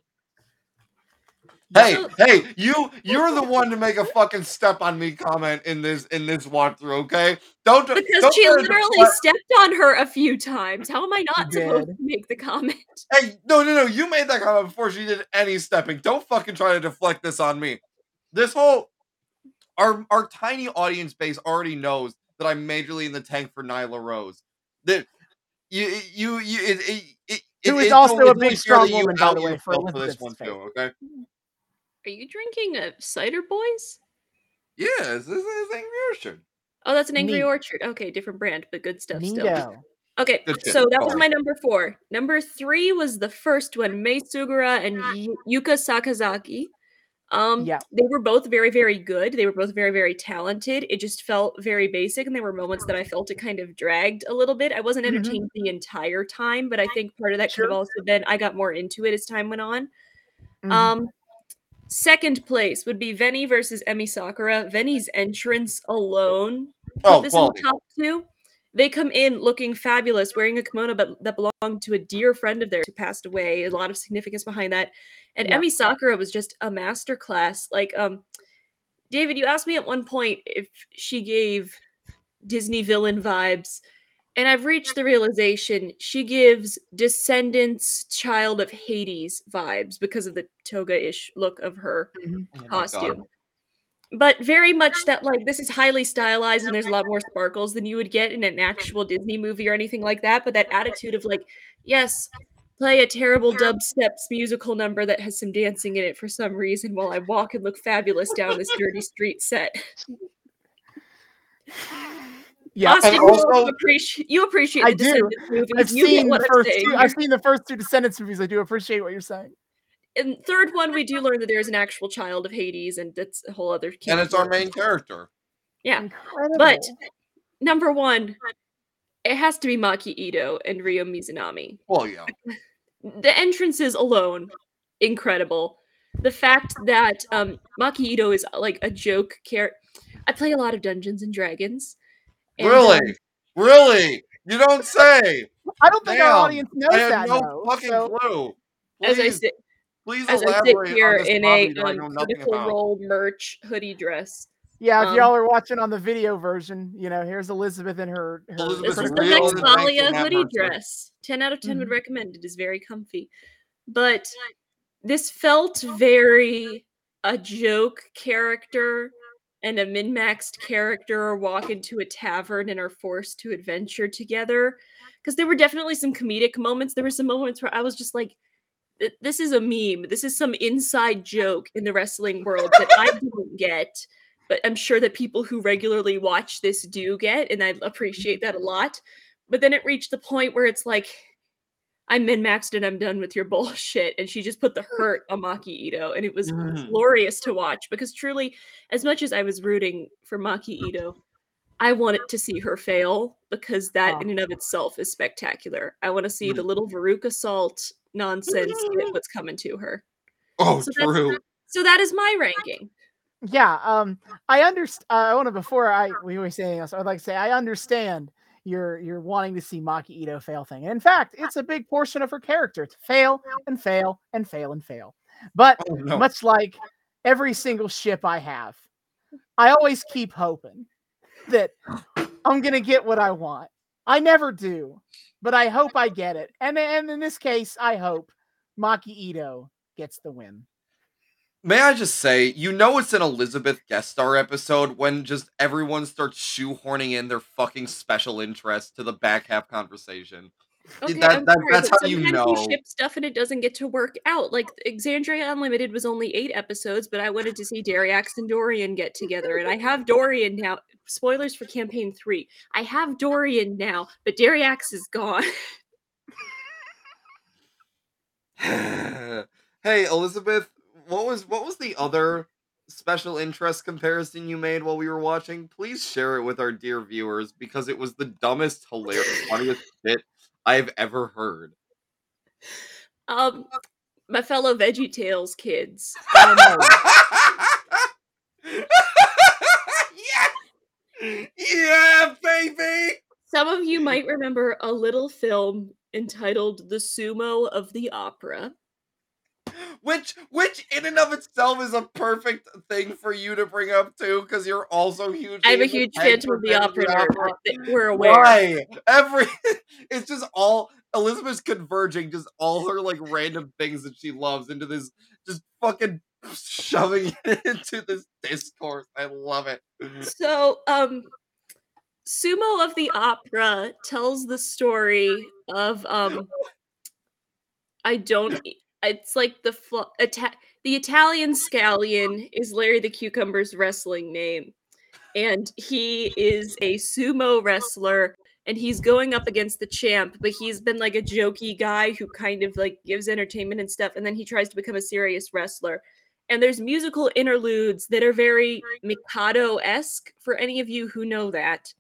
Hey, hey, you you're the one to make a fucking step on me comment in this in this walkthrough, okay? Don't Because don't she literally deflect- stepped on her a few times. How am I not She supposed did. to make the comment? Hey, no, no, no! You made that comment before she did any stepping. Don't fucking try to deflect this on me. This whole our our tiny audience base already knows that I'm majorly in the tank for Nyla Rose. That you you you it, it, it, Who it- is it's also only- a big, fair strong woman, by the way, for yourself this one sake. too. Okay. Are you drinking a cider boys? Yes, this is Angry Orchard. Oh, that's an Angry Neat. Orchard. Okay, different brand, but good stuff still. Neato. Okay, Good shit. so that was my number four. Number three was the first one, Mei Suruga and Yu- Yuka Sakazaki. Um, Yeah. they were both very, very good. They were both very, very talented. It just felt very basic, and there were moments that I felt it kind of dragged a little bit. I wasn't Mhm. entertained the entire time, but I think part of that could Sure. have also been I got more into it as time went on. Mhm. Um, second place would be Veny versus Emi Sakura. Veny's entrance alone. Oh, this quality. in top two. They come in looking fabulous, wearing a kimono but that belonged to a dear friend of theirs who passed away. A lot of significance behind that. And Yeah. Emi Sakura was just a masterclass. Like, um, David, you asked me at one point if she gave Disney villain vibes. And I've reached the realization she gives Descendants Child of Hades vibes because of the toga ish look of her mm-hmm. Oh my God. costume. But very much that like this is highly stylized and there's a lot more sparkles than you would get in an actual Disney movie or anything like that. But that attitude of like, yes, play a terrible dubstep musical number that has some dancing in it for some reason while I walk and look fabulous down this dirty street set. yeah. Austin, And you appreciate you appreciate I the do. Descendants movies. I've you seen the I'm first saying two. here. I've seen the first two Descendants movies. I do appreciate what you're saying. in third one, we do learn that there's an actual child of Hades, and that's a whole other. And it's our main character. Yeah. Incredible. But number one, it has to be Maki Itoh and Ryo Mizunami. Well, yeah. The entrances alone, incredible. The fact that um, Maki Itoh is like a joke character. I play a lot of Dungeons and Dragons. And, um, Really? Really? You don't say. I don't think our audience knows I had that. no though, fucking so- clue. as I Please, sit, please as I sit here on this in a that I um, know nothing critical about. role merch hoodie dress. Yeah, if Um, y'all are watching on the video version, you know, here's Elizabeth in her. her Elizabeth's This is the next and role. thankful Thalia Matt hoodie dress. 10 out of 10 would Mhm. recommend. It is very comfy. But this felt very a joke character and a min-maxed character walk into a tavern and are forced to adventure together. Because there were definitely some comedic moments. There were some moments where I was just like, this is a meme. This is some inside joke in the wrestling world that I didn't get. but I'm sure that people who regularly watch this do get, and I appreciate that a lot. But then it reached the point where it's like, I'm min maxed and I'm done with your bullshit. And she just put the hurt on Maki Itoh. And it was Mhm. glorious to watch because truly, as much as I was rooting for Maki Itoh, I wanted to see her fail because that Oh. in and of itself is spectacular. I want to see the little Veruca Salt nonsense what's coming to her. Oh, So true. So that is my ranking. Yeah, um, I understand. I want to before I we always say anything else. I'd like to say I understand you're you're wanting to see Maki Itoh fail thing. And in fact, it's a big portion of her character to fail and fail and fail and fail. But Oh, no. much like every single ship I have, I always keep hoping that I'm gonna get what I want. I never do, but I hope I get it. And and in this case, I hope Maki Itoh gets the win. May I just say, you know it's an Elizabeth guest star episode when just everyone starts shoehorning in their fucking special interest to the back half conversation. Okay, that- that- sorry, that's how you know. ship stuff and it doesn't get to work out. Like Exandria Unlimited was only eight episodes, but I wanted to see Dariax and Dorian get together, and I have Dorian now. Spoilers for campaign three. I have Dorian now, but Dariax is gone. hey, Elizabeth, what was what was the other special interest comparison you made while we were watching? Please share it with our dear viewers because it was the dumbest, hilarious, funniest shit I've ever heard. Um, my fellow VeggieTales kids. Um, yeah, yeah, baby. Some of you might remember a little film entitled The Sumo of the Opera. Which, which in and of itself is a perfect thing for you to bring up too, because you're also huge. I'm a huge Phantom Phantom of the Opera We're aware. Why? Every it's just all Elizabeth's converging, just all her like random things that she loves into this, just fucking shoving it into this discourse. I love it. So, um, Sumo of the Opera tells the story of um, I don't. It's like the fl- Ita- the Italian scallion is Larry the Cucumber's wrestling name, and he is a sumo wrestler. And he's going up against the champ, but he's been like a jokey guy who kind of like gives entertainment and stuff. And then he tries to become a serious wrestler and there's musical interludes that are very Mikado-esque for any of you who know that.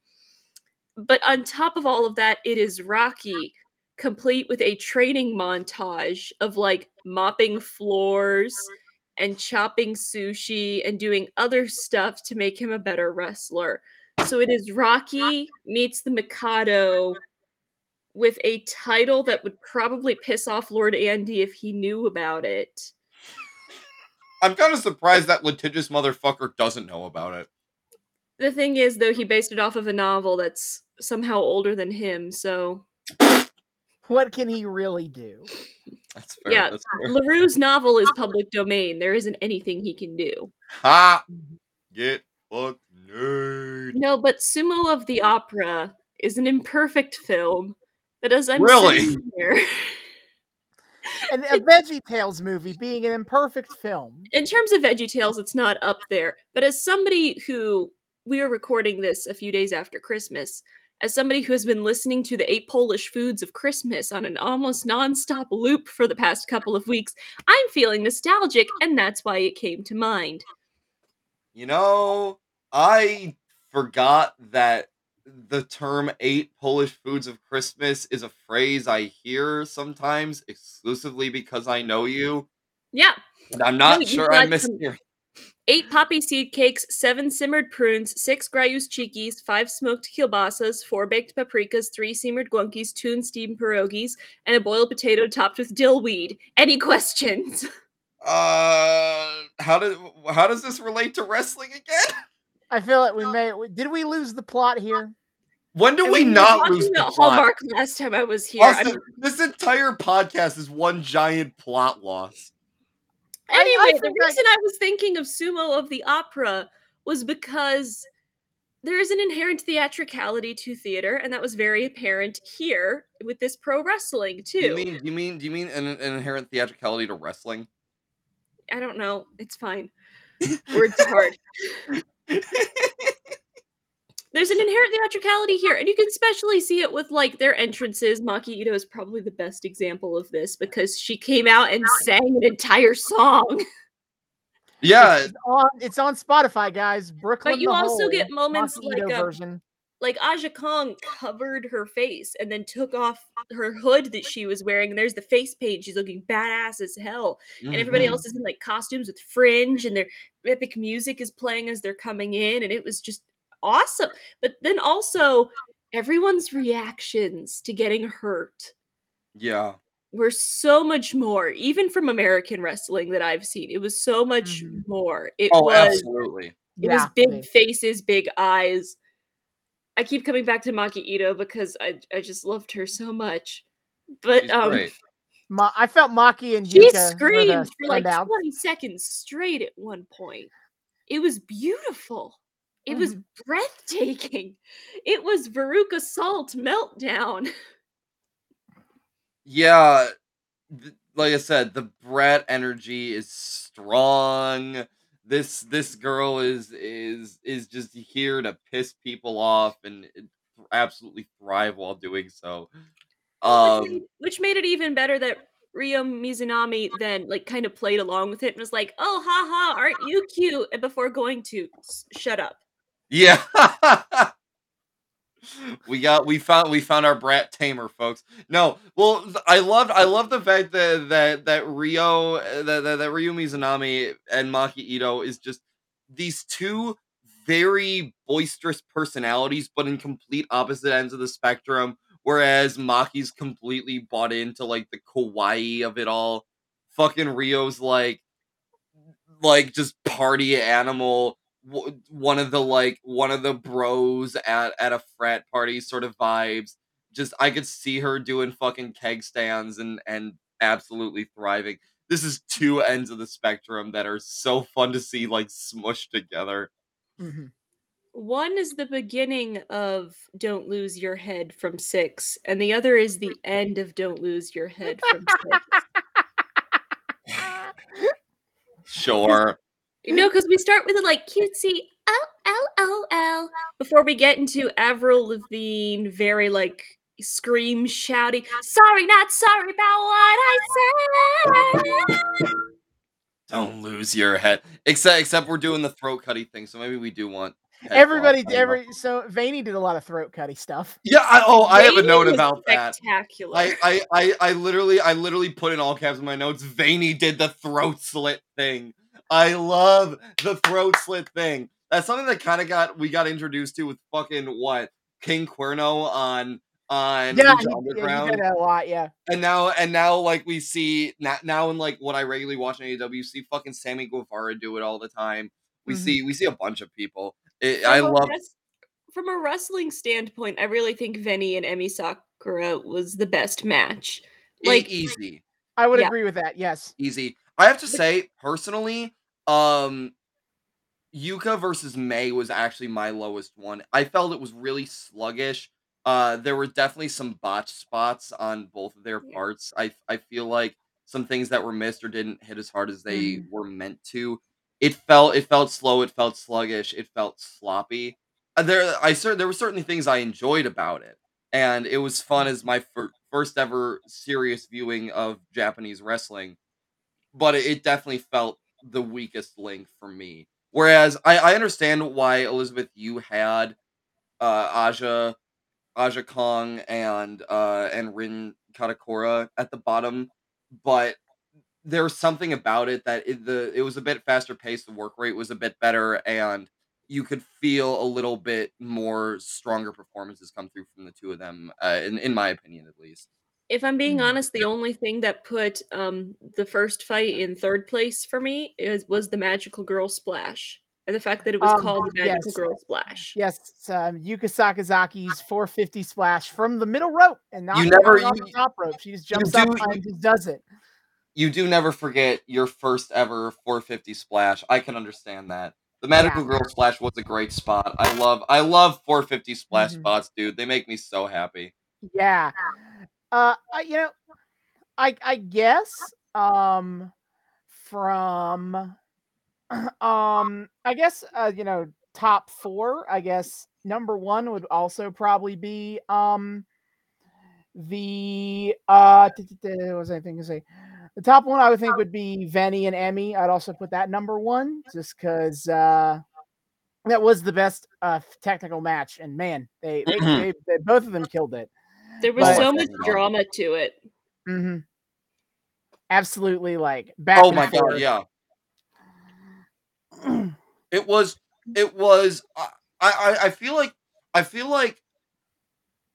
But on top of all of that, it is Rocky, complete with a training montage of like mopping floors and chopping sushi and doing other stuff to make him a better wrestler. So it is Rocky meets the Mikado with a title that would probably piss off Lord Andy if he knew about it. I'm kind of surprised that litigious motherfucker doesn't know about it. The thing is, though, he based it off of a novel that's somehow older than him. So, What can he really do? That's fair. Yeah, That's uh, fair. Leroux's novel is public domain. There isn't anything he can do. Ha! Mm-hmm. Get fucked, nerd. No, but Sumo of the Opera is an imperfect film that, as I'm Really? sitting here, And a Veggie Tales movie being an imperfect film. in terms of VeggieTales, it's not up there. But as somebody who we are recording this a few days after Christmas, as somebody who has been listening to the eight Polish foods of Christmas on an almost nonstop loop for the past couple of weeks, I'm feeling nostalgic, and that's why it came to mind. You know, I forgot that the term eight Polish foods of Christmas is a phrase I hear sometimes exclusively because I know you. Yeah, And I'm not No, sure I missed some- your eight poppy seed cakes, seven simmered prunes, six grayus cheekies, five smoked kielbasas, four baked paprikas, three simmered glunkies, two steamed pierogies, and a boiled potato topped with dill weed. Any questions? Uh, how does how does this relate to wrestling again? I feel like we may. Did we lose the plot here? When do And we not lose the about plot? Hallmark last time I was here. Also, I'm- this entire podcast is one giant plot loss. I- I anyway, the reason I was thinking of Sumo of the Opera was because there is an inherent theatricality to theater, and that was very apparent here with this pro wrestling too. you mean do you mean do you mean an, an inherent theatricality to wrestling? I don't know. It's fine. Words are hard. There's an inherent theatricality here, and you can especially see it with like their entrances. Maki Ito is probably the best example of this because she came out and sang an entire song. Yeah, It's on, it's on Spotify, guys. Brooklyn. But you the also Hole, get moments Maki like Ito um, version. like Aja Kong covered her face and then took off her hood that she was wearing. And there's the face paint. She's looking badass as hell. And everybody Mhm. else is in like costumes with fringe and their epic music is playing as they're coming in. And it was just awesome. But then also everyone's reactions to getting hurt Yeah. were so much more, even from American wrestling that I've seen. It was so much Mhm. more. It Oh, was absolutely. it was big they- faces, big eyes. I keep coming back to Maki Itoh because I I just loved her so much. But She's um great. Ma- I felt Maki and she Yuka were the screamed for like standouts. 20 seconds straight at one point. It was beautiful. It was Mm-hmm. breathtaking. It was Veruca Salt meltdown. Yeah, th- like I said, the Brett energy is strong. This this girl is is is just here to piss people off and absolutely thrive while doing so. which, Um, made, which made it even better that Ryo Mizunami then like kind of played along with it and was like, "Oh, haha, aren't you cute?" And before going to shut up. Yeah. we got we found we found our brat tamer folks. No well i loved i love the fact that that that rio uh, that, that, that ryo mizunami and maki itoh is just these two very boisterous personalities but in complete opposite ends of the spectrum whereas maki's completely bought into like the kawaii of it all. Fucking rio's like like just party animal w- one of the like one of the bros at at a frat party sort of vibes just i could see her doing fucking keg stands and and absolutely thriving this is two ends of the spectrum that are so fun to see like smushed together Mhm. One is the beginning of Don't Lose Your Head from six, and the other is the end of Don't Lose Your Head from six. sure You know, because we start with a like cutesy L L L L before we get into Avril Lavigne, very like scream shouty. Sorry, not sorry about what I said. don't lose your head except except we're doing the throat cutty thing so maybe we do want Everybody, floss. I know. every so Veny did a lot of throat cutty stuff. yeah I, oh i have a note was about that Spectacular. I, I, I, I literally, I literally put in all caps in my notes. Veny did the throat slit thing. I love the throat slit thing. That's something that kind of got we got introduced to with fucking what King Cuerno on on Yeah, Lucha he, yeah, Underground, he did a lot. Yeah. and now and now like we see now, now in like what I regularly watch on AEW, you see fucking Sammy Guevara do it all the time. We Mhm. see we see a bunch of people. It, From I a love res- from a wrestling standpoint, I really think Veny and Emi Sakura was the best match. like Like easy. I would Yeah. agree with that. Yes. easy. I have to say, personally, um, Yuka versus May was actually my lowest one. I felt it was really sluggish. Uh, there were definitely some botch spots on both of their parts. I I feel like some things that were missed or didn't hit as hard as they Mhm. were meant to. It felt it felt slow. It felt sluggish. It felt sloppy. Uh, There, I cer- there were certainly things I enjoyed about it, and it was fun as my fir- first ever serious viewing of Japanese wrestling but it, it definitely felt the weakest link for me. Whereas I, I understand why Elizabeth you had uh Aja Aja Kong and uh and Rin Kadokura at the bottom, but there was something about it that it, the it was a bit faster paced, the work rate was a bit better, and you could feel a little bit more stronger performances come through from the two of them, uh, in in my opinion at least. If I'm being Mhm. honest, the only thing that put um the first fight in third place for me is was the magical girl splash. And the fact that it was Um, called the magical yes. girl splash. Yes. Um, Yuka Sakazaki's 450 splash from the middle rope and not You never- off you- the top rope. She just jumps up do- and just does it. you do never forget your first ever 450 splash. I can understand that. The Magical Girl splash was a great spot. I love I love 450 splash Mhm. spots, dude. They make me so happy. Yeah. Uh, I, you know, I I guess um from um I guess uh you know top four, I guess number one would also probably be um the uh what was I thinking to say? The top one I would think would be Veny and Emi. I'd also put that number one just because uh that was the best uh technical match, and man, they they, Mhm. they, they both of them killed it. There was But- so much drama to it. hmm Absolutely, like back. Oh and my god, yeah. It was it was I, I I feel like I feel like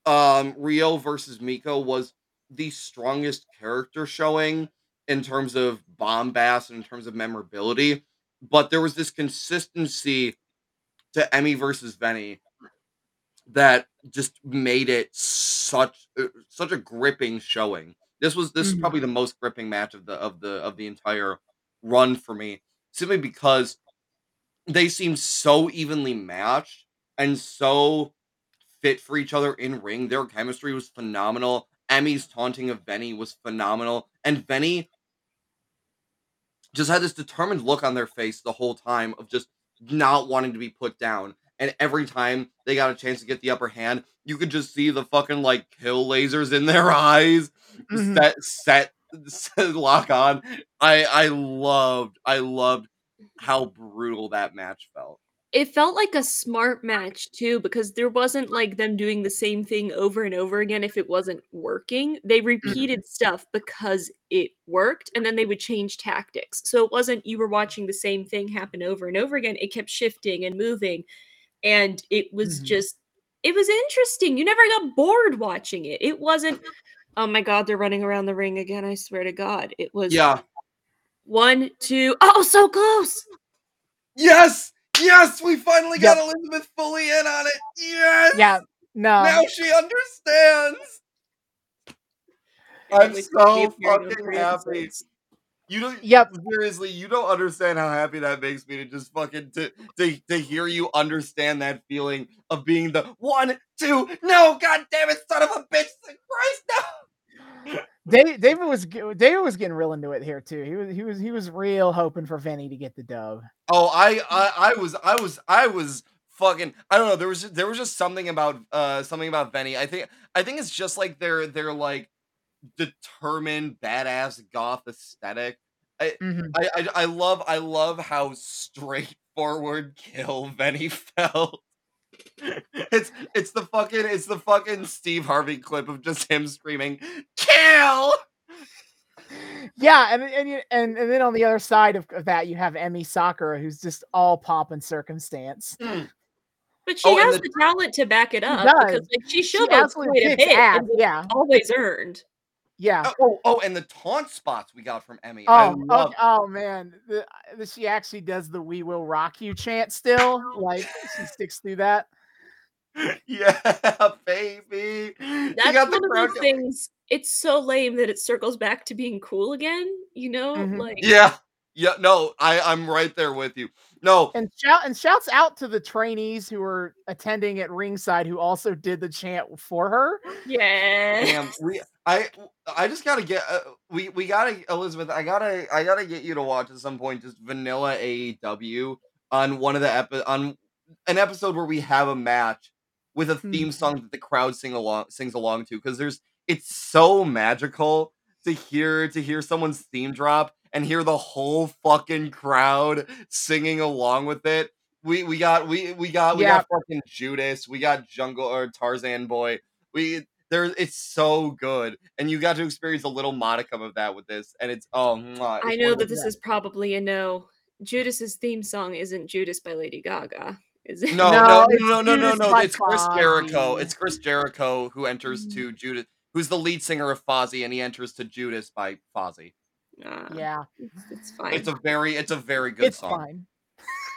um Rio versus Miko was the strongest character showing in terms of bombast and in terms of memorability, but there was this consistency to Emi versus Veny that just made it such uh, such a gripping showing. This was this is Mhm. probably the most gripping match of the of the of the entire run for me, simply because they seemed so evenly matched and so fit for each other in ring. Their chemistry was phenomenal. Emi's taunting of Veny was phenomenal, and Veny just had this determined look on their face the whole time of just not wanting to be put down. And every time they got a chance to get the upper hand, you could just see the fucking like kill lasers in their eyes, Mhm. set, set, set, lock on. I I loved, I loved how brutal that match felt. It felt like a smart match too, because there wasn't like them doing the same thing over and over again if it wasn't working. They repeated stuff because it worked, and then they would change tactics. So it wasn't you were watching the same thing happen over and over again. It kept shifting and moving, and it was Mhm. just it was interesting. You never got bored watching it. It wasn't. Oh my god, they're running around the ring again. I swear to God. It was Yeah. one, two, oh, so close. Yes. Yes. We finally got Elizabeth fully in on it. Yes. Yeah, no, Now she understands. I'm Can't wait to see so if you're in fucking happy. episodes. You don't. Yep. Seriously, you don't understand how happy that makes me to just fucking to to to hear you understand that feeling of being the one, two, no, god damn it, son of a bitch, Christ, no. David, David was David was getting real into it here too. He was he was he was real hoping for Veny to get the dub. Oh, I, I, I was, I was, I was fucking. I don't know. There was, there was just something about, uh, something about Veny. I think, I think it's just like they're they're like determined badass goth aesthetic. Mhm. I, I, I love, I love how straightforward kill Veny felt. It's, it's the fucking, it's the fucking Steve Harvey clip of just him screaming, "Kill!" Yeah, and and and and then on the other side of, of that, you have Emi Sakura, who's just all pomp and circumstance. But she Oh, has the- the, talent to back it up because like she She showed absolutely quite a kicks bit ass. and Yeah, always earned. Yeah. Oh, oh, and the taunt spots we got from Emi. I Oh, love oh, oh man, the, the, she actually does the "We will rock you" chant still. Like she sticks through that. Yeah, baby. You That's got the one of those go- things. It's so lame that it circles back to being cool again. You know, Mhm. like Yeah, yeah. No, I I'm right there with you. No, And shout and shouts out to the trainees who were attending at ringside who also did the chant for her. yeah. damn. We I I just gotta get uh, we we gotta Elizabeth. I gotta I gotta get you to watch at some point just vanilla AEW on one of the epi- on an episode where we have a match with a theme Mhm. song that the crowd sing along sings along to because there's it's so magical to hear to hear someone's theme drop and hear the whole fucking crowd singing along with it. We we got we we got we Yeah. got fucking Judas, we got Jungle or Tarzan Boy. We there it's so good and you got to experience a little modicum of that with this and it's oh mwah, I know that the- this is probably a no. Judas's theme song isn't Judas by Lady Gaga, is it? no No, no no no no no it's Chris Jericho it's Chris Jericho who enters mm. to Judas who's the lead singer of Fozzy and he enters to Judas by Fozzy Ah, Yeah, it's, it's fine. it's a very it's a very good song. it's song fine.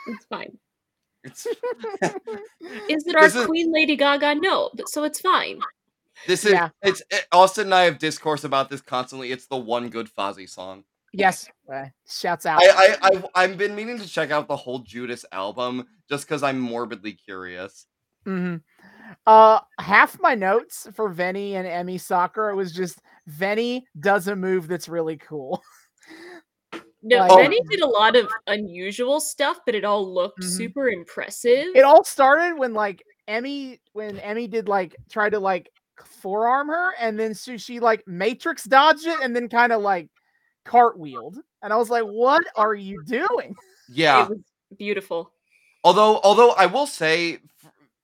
it's fine. it's Is it our is- Queen Lady Gaga? No, but so it's fine. this is Yeah. it's it, Austin and I have discourse about this constantly it's the one good Fozzy song Yes, uh, shouts out. I, I I've, I've been meaning to check out the whole Judas album just because I'm morbidly curious. hmm Uh, half my notes for Veny and Emi Sakura was just Veny does a move that's really cool. No, Like- Veny did a lot of unusual stuff, but it all looked Mhm. super impressive. It all started when like Emi when Emi did like try to like forearm her and then she, she like matrix dodged it and then kind of like cartwheeled. And I was like, what are you doing? Yeah. It was beautiful. Although, although I will say,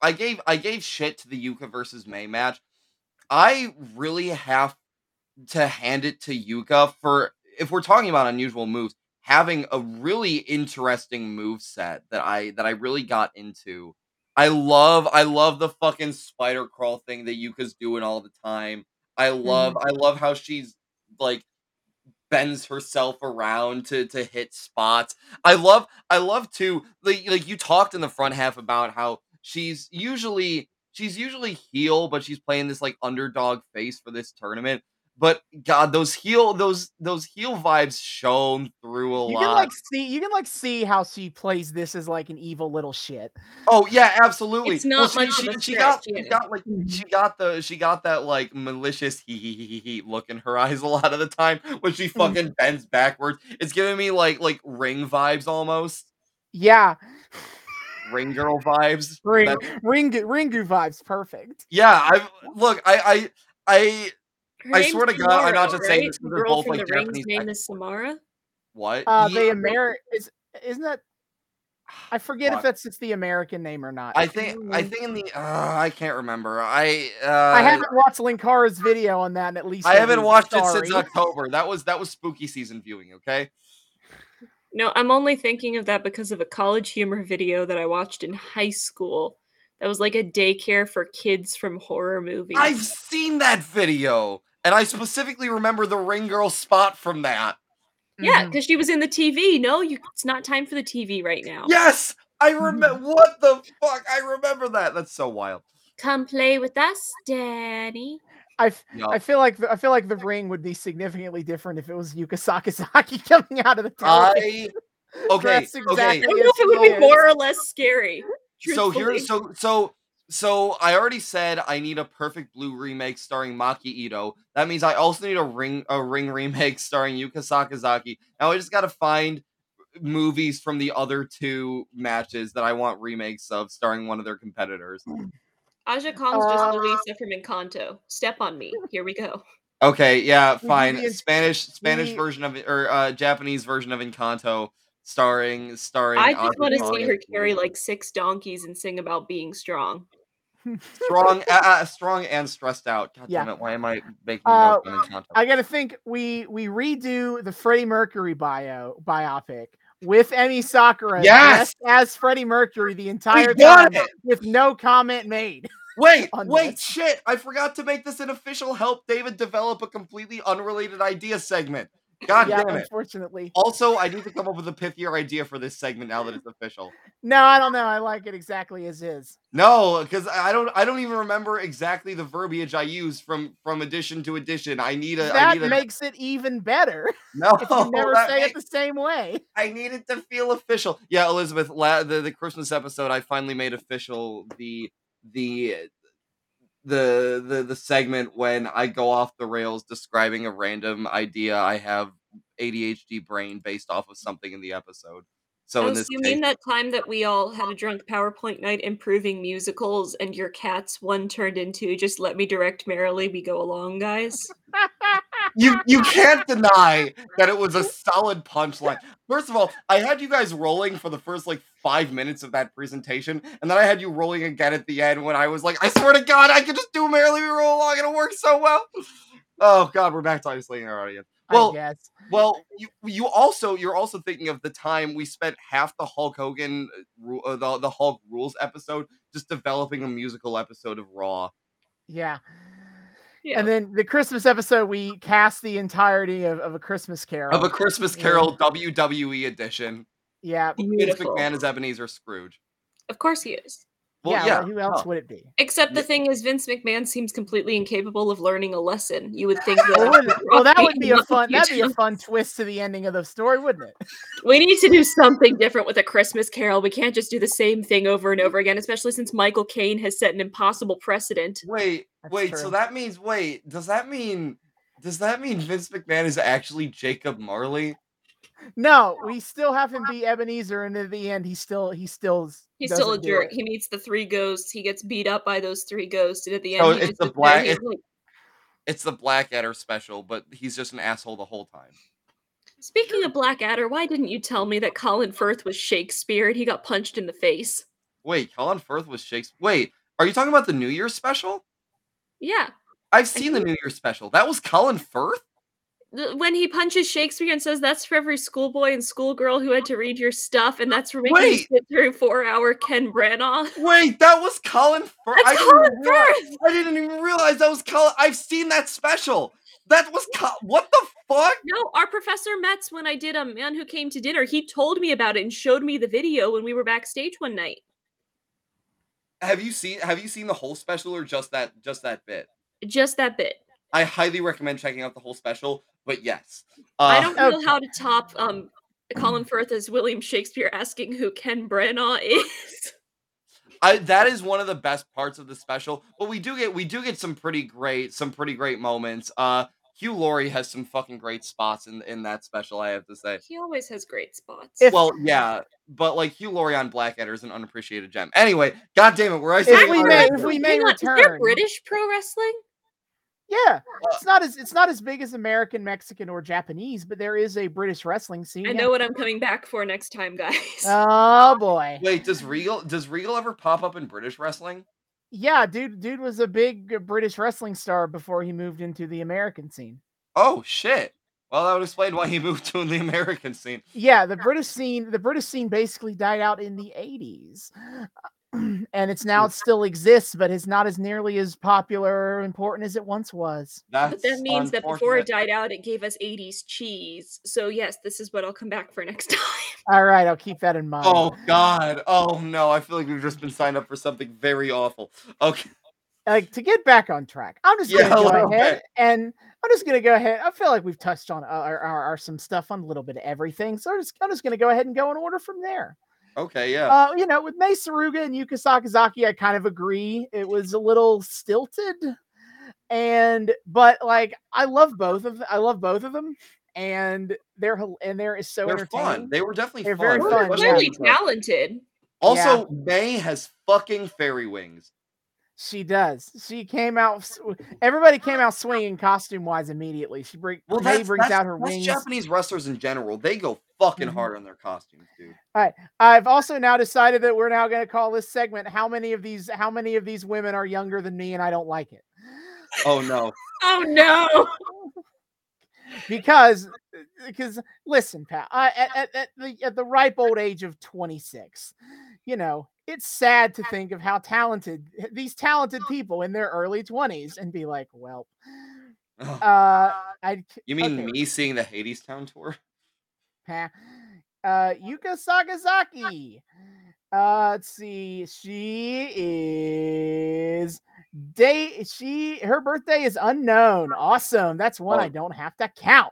I gave I gave shit to the Yuka versus May match. I really have to hand it to Yuka for if we're talking about unusual moves, having a really interesting move set that I that I really got into. I love I love the fucking spider crawl thing that Yuka's doing all the time. I love mm-hmm. I love how she's like bends herself around to to hit spots. I love I love to like like you talked in the front half about how she's usually she's usually heel, but she's playing this like underdog face for this tournament. But God, those heel those those heel vibes shone through a You lot. You can like see you can like see how she plays this as like an evil little shit. Oh yeah, absolutely. It's not she, much she, she got she got like mm-hmm. she got the she got that like malicious hee hee hee hee hee look in her eyes a lot of the time when she fucking mm-hmm. bends backwards. It's giving me like like ring vibes almost. Yeah. Ring girl vibes. Ring That- Ringu Ringu vibes perfect. yeah, I look, I I I Her I swear to God, I'm not Samara, just saying right? this 'cause The they're girl both, from like, the rings name is Samara. what? Uh Yeah, the Ameri is isn't that I forget if Fuck. that's just the American name or not. I think I think in the uh, I can't remember. I uh I haven't watched Linkara's video on that in at least I haven't week, watched it since. October. That was that was spooky season viewing, okay? No, I'm only thinking of that because of a college humor video that I watched in high school. That was like a daycare for kids from horror movies. I've seen that video, and I specifically remember the ring girl spot from that. Yeah, mm-hmm. because she was in the TV. No, you, it's not time for the TV right now. Yes, I mm-hmm. remember. What the fuck? I remember that. That's so wild. Come play with us, Daddy. I, f- Yeah. I feel like the, I feel like the ring would be significantly different if it was Yuka Sakazaki coming out of the television. I okay. Dressed I Okay. exactly don't know if it would be more or less scary. So here, so so so I already said I need a perfect blue remake starring Maki Itoh. That means I also need a ring a ring remake starring Yuka Sakazaki. Now I just gotta find movies from the other two matches that I want remakes of starring one of their competitors. Aja Kong's just Uh, Luisa from Encanto. Step on me. Here we go. Okay, yeah, fine. Spanish Spanish version of or uh Japanese version of Encanto starring starring I just Aja want to Kong see her carry like six donkeys and sing about being strong. strong uh, uh, strong and stressed out. God Yeah. damn it, why am I making Uh, notes? I gotta think we we redo the Freddie Mercury bio biopic with Emi Sakura Yes! as Freddie Mercury the entire time it! with no comment made. Wait, wait, this. shit! I forgot to make this an official help David develop a completely unrelated idea segment. God yeah, damn it. unfortunately. Also, I need to come up with a pithier idea for this segment now that it's official. No, I don't know. I like it exactly as is. No, because I don't I don't even remember exactly the verbiage I use from from edition to edition. I need a I that need a makes it even better no if you never say makes- it the same way. I need it to feel official. Yeah, Elizabeth, la- the the Christmas episode, I finally made official the the the the the segment when I go off the rails describing a random idea I have ADHD brain based off of something in the episode. So Oh, in so you case, mean that time that we all had a drunk PowerPoint night improving musicals and your cats one turned into just let me direct merrily we go along, guys? you you can't deny that it was a solid punchline. First of all, I had you guys rolling for the first like five minutes of that presentation, and then I had you rolling again at the end when I was like, I swear to God, I could just do merrily we roll along, and it worked so well. Oh God, we're back to isolating our audience. Well, well, you you also you're also thinking of the time we spent half the Hulk Hogan uh, uh, the the Hulk rules episode just developing a musical episode of Raw. Yeah. Yeah. And then the Christmas episode, we cast the entirety of, of a Christmas Carol. Of a Christmas Yeah. Carol WWE edition. yeah. Vince Beautiful. McMahon is Ebenezer Scrooge. Of course he is. Well, yeah, yeah. who else huh. would it be? Except the Yeah. thing is, Vince McMahon seems completely incapable of learning a lesson. You would think that. Well, wouldn't? Well, that would be a fun. That'd be a fun twist to the ending of the story, wouldn't it? We need to do something different with a Christmas Carol. We can't just do the same thing over and over again, especially since Michael Caine has set an impossible precedent. Wait, That's wait. So that means wait. Does that mean does that mean Vince McMahon is actually Jacob Marley? No, oh. we still have him be Ebenezer, and at the end, he still he still He's still a jerk. He meets the three ghosts. He gets beat up by those three ghosts, and at the end, Oh, he it's the black- it's- like- It's the Blackadder special, but he's just an asshole the whole time. Speaking of Blackadder, why didn't you tell me that Colin Firth was Shakespeare and he got punched in the face? Wait, Colin Firth was Shakespeare. Wait, are you talking about the New Year's special? Yeah. I've seen the New Year's special. That was Colin Firth. When he punches Shakespeare and says that's for every schoolboy and schoolgirl who had to read your stuff, and that's for making you sit through four hour Ken Branagh. Wait, that was Colin Firth. That's I didn't Colin even realize- I didn't even realize that was Colin. I've seen that special. That was Col- what the fuck? No, our professor Metz, when I did a man who came to dinner, he told me about it and showed me the video when we were backstage one night. Have you seen Have you seen the whole special or just that just that bit? Just that bit. I highly recommend checking out the whole special. But yes, I Uh, don't know okay. how to top um Colin Firth as William Shakespeare asking who Ken Branagh is. I that is one of the best parts of the special. But we do get we do get some pretty great some pretty great moments. Uh Hugh Laurie has some fucking great spots in in that special, I have to say. he always has great spots. If- Well, yeah, but like Hugh Laurie on Blackadder is an unappreciated gem. Anyway, god damn it, where I If say we our- may- if we may Hang on, Is there British pro wrestling? Yeah, it's not as it's not as big as American, Mexican, or Japanese, but there is a British wrestling scene. I yeah. know what I'm coming back for next time, guys. Oh boy, Wait, does Regal does Regal ever pop up in British wrestling? yeah, dude, dude was a big uh, British wrestling star before he moved into the American scene. Oh shit. Well, that would explain why he moved to the American scene. Yeah, the British scene, the British scene basically died out in the 80s. And it's now it still exists, but it's not as nearly as popular or important as it once was. That's But that means that before it died out, it gave us 80s cheese. So, yes, this is what I'll come back for next time. All right, I'll keep that in mind. Oh god. Oh no, I feel like we've just been signed up for something very awful. Okay. like to get back on track, I'm just gonna a go ahead bit. and I'm just gonna go ahead. I feel like we've touched on uh, our, our, our some stuff on a little bit of everything, so I'm just, I'm just gonna go ahead and go in order from there. Okay, yeah. Uh, you know, with Mei Suruga and Yuka Sakazaki, I kind of agree. It was a little stilted, and but like I love both of I love both of them, and they're and they're so They're fun. They were definitely They're fun. very fun, they're especially yeah. talented. Also, May has fucking fairy wings. She does. She came out. Everybody came out swinging costume wise immediately. She bring Well, that's, brings that's, out her wings. Japanese wrestlers in general. They go fucking Mhm. hard on their costumes, dude. All right. I've also now decided that we're now going to call this segment "How many of these? How many of these women are younger than me and I don't like it?" Oh no. Oh, no. because because listen Pat, I, at, at, at the at the ripe old age of 26 you know it's sad to think of how talented these talented people in their early 20s and be like well uh i you mean okay, me seeing the Hadestown tour? uh yuka sakazaki uh let's see she is day she her birthday is unknown awesome that's one i Oh. don't have to count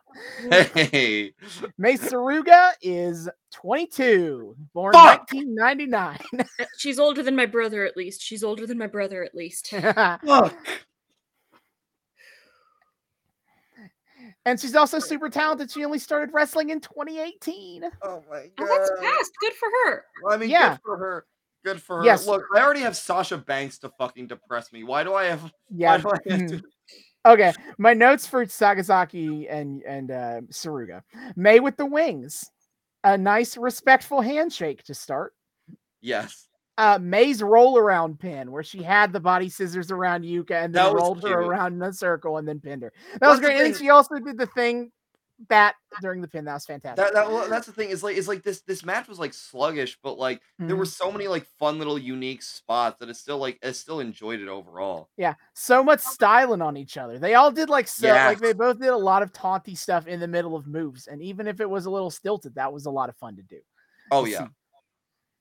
Hey. May Suruga is 22, born Fuck! 1999. Uh, she's older than my brother, at least. She's older than my brother, at least. Fuck. and she's also super talented. She only started wrestling in 2018. Oh my god. Oh, that's fast. Good for her. Well, I mean, Yeah. good for her. Good for her. Yes. Look, I already have Sasha Banks to fucking depress me. Why do I have? Yeah. Why do I have to? okay. My notes for Sakazaki and and uh, Suruga. May with the wings. A nice respectful handshake to start. Yes. Uh, May's roll around pin, where she had the body scissors around Yuka and then rolled her around in a circle and then pinned her. That was great. And then she also did the thing that during the pin. That was fantastic. That, that well, that's the thing is like is like this this match was like sluggish, but like there were Mhm. so many like fun little unique spots that it's still like I still enjoyed it overall. Yeah, so much styling on each other. They all did like so like they both did a lot of taunty stuff in the middle of moves, and even if it was a little stilted, that was a lot of fun to do. Oh to yeah. see.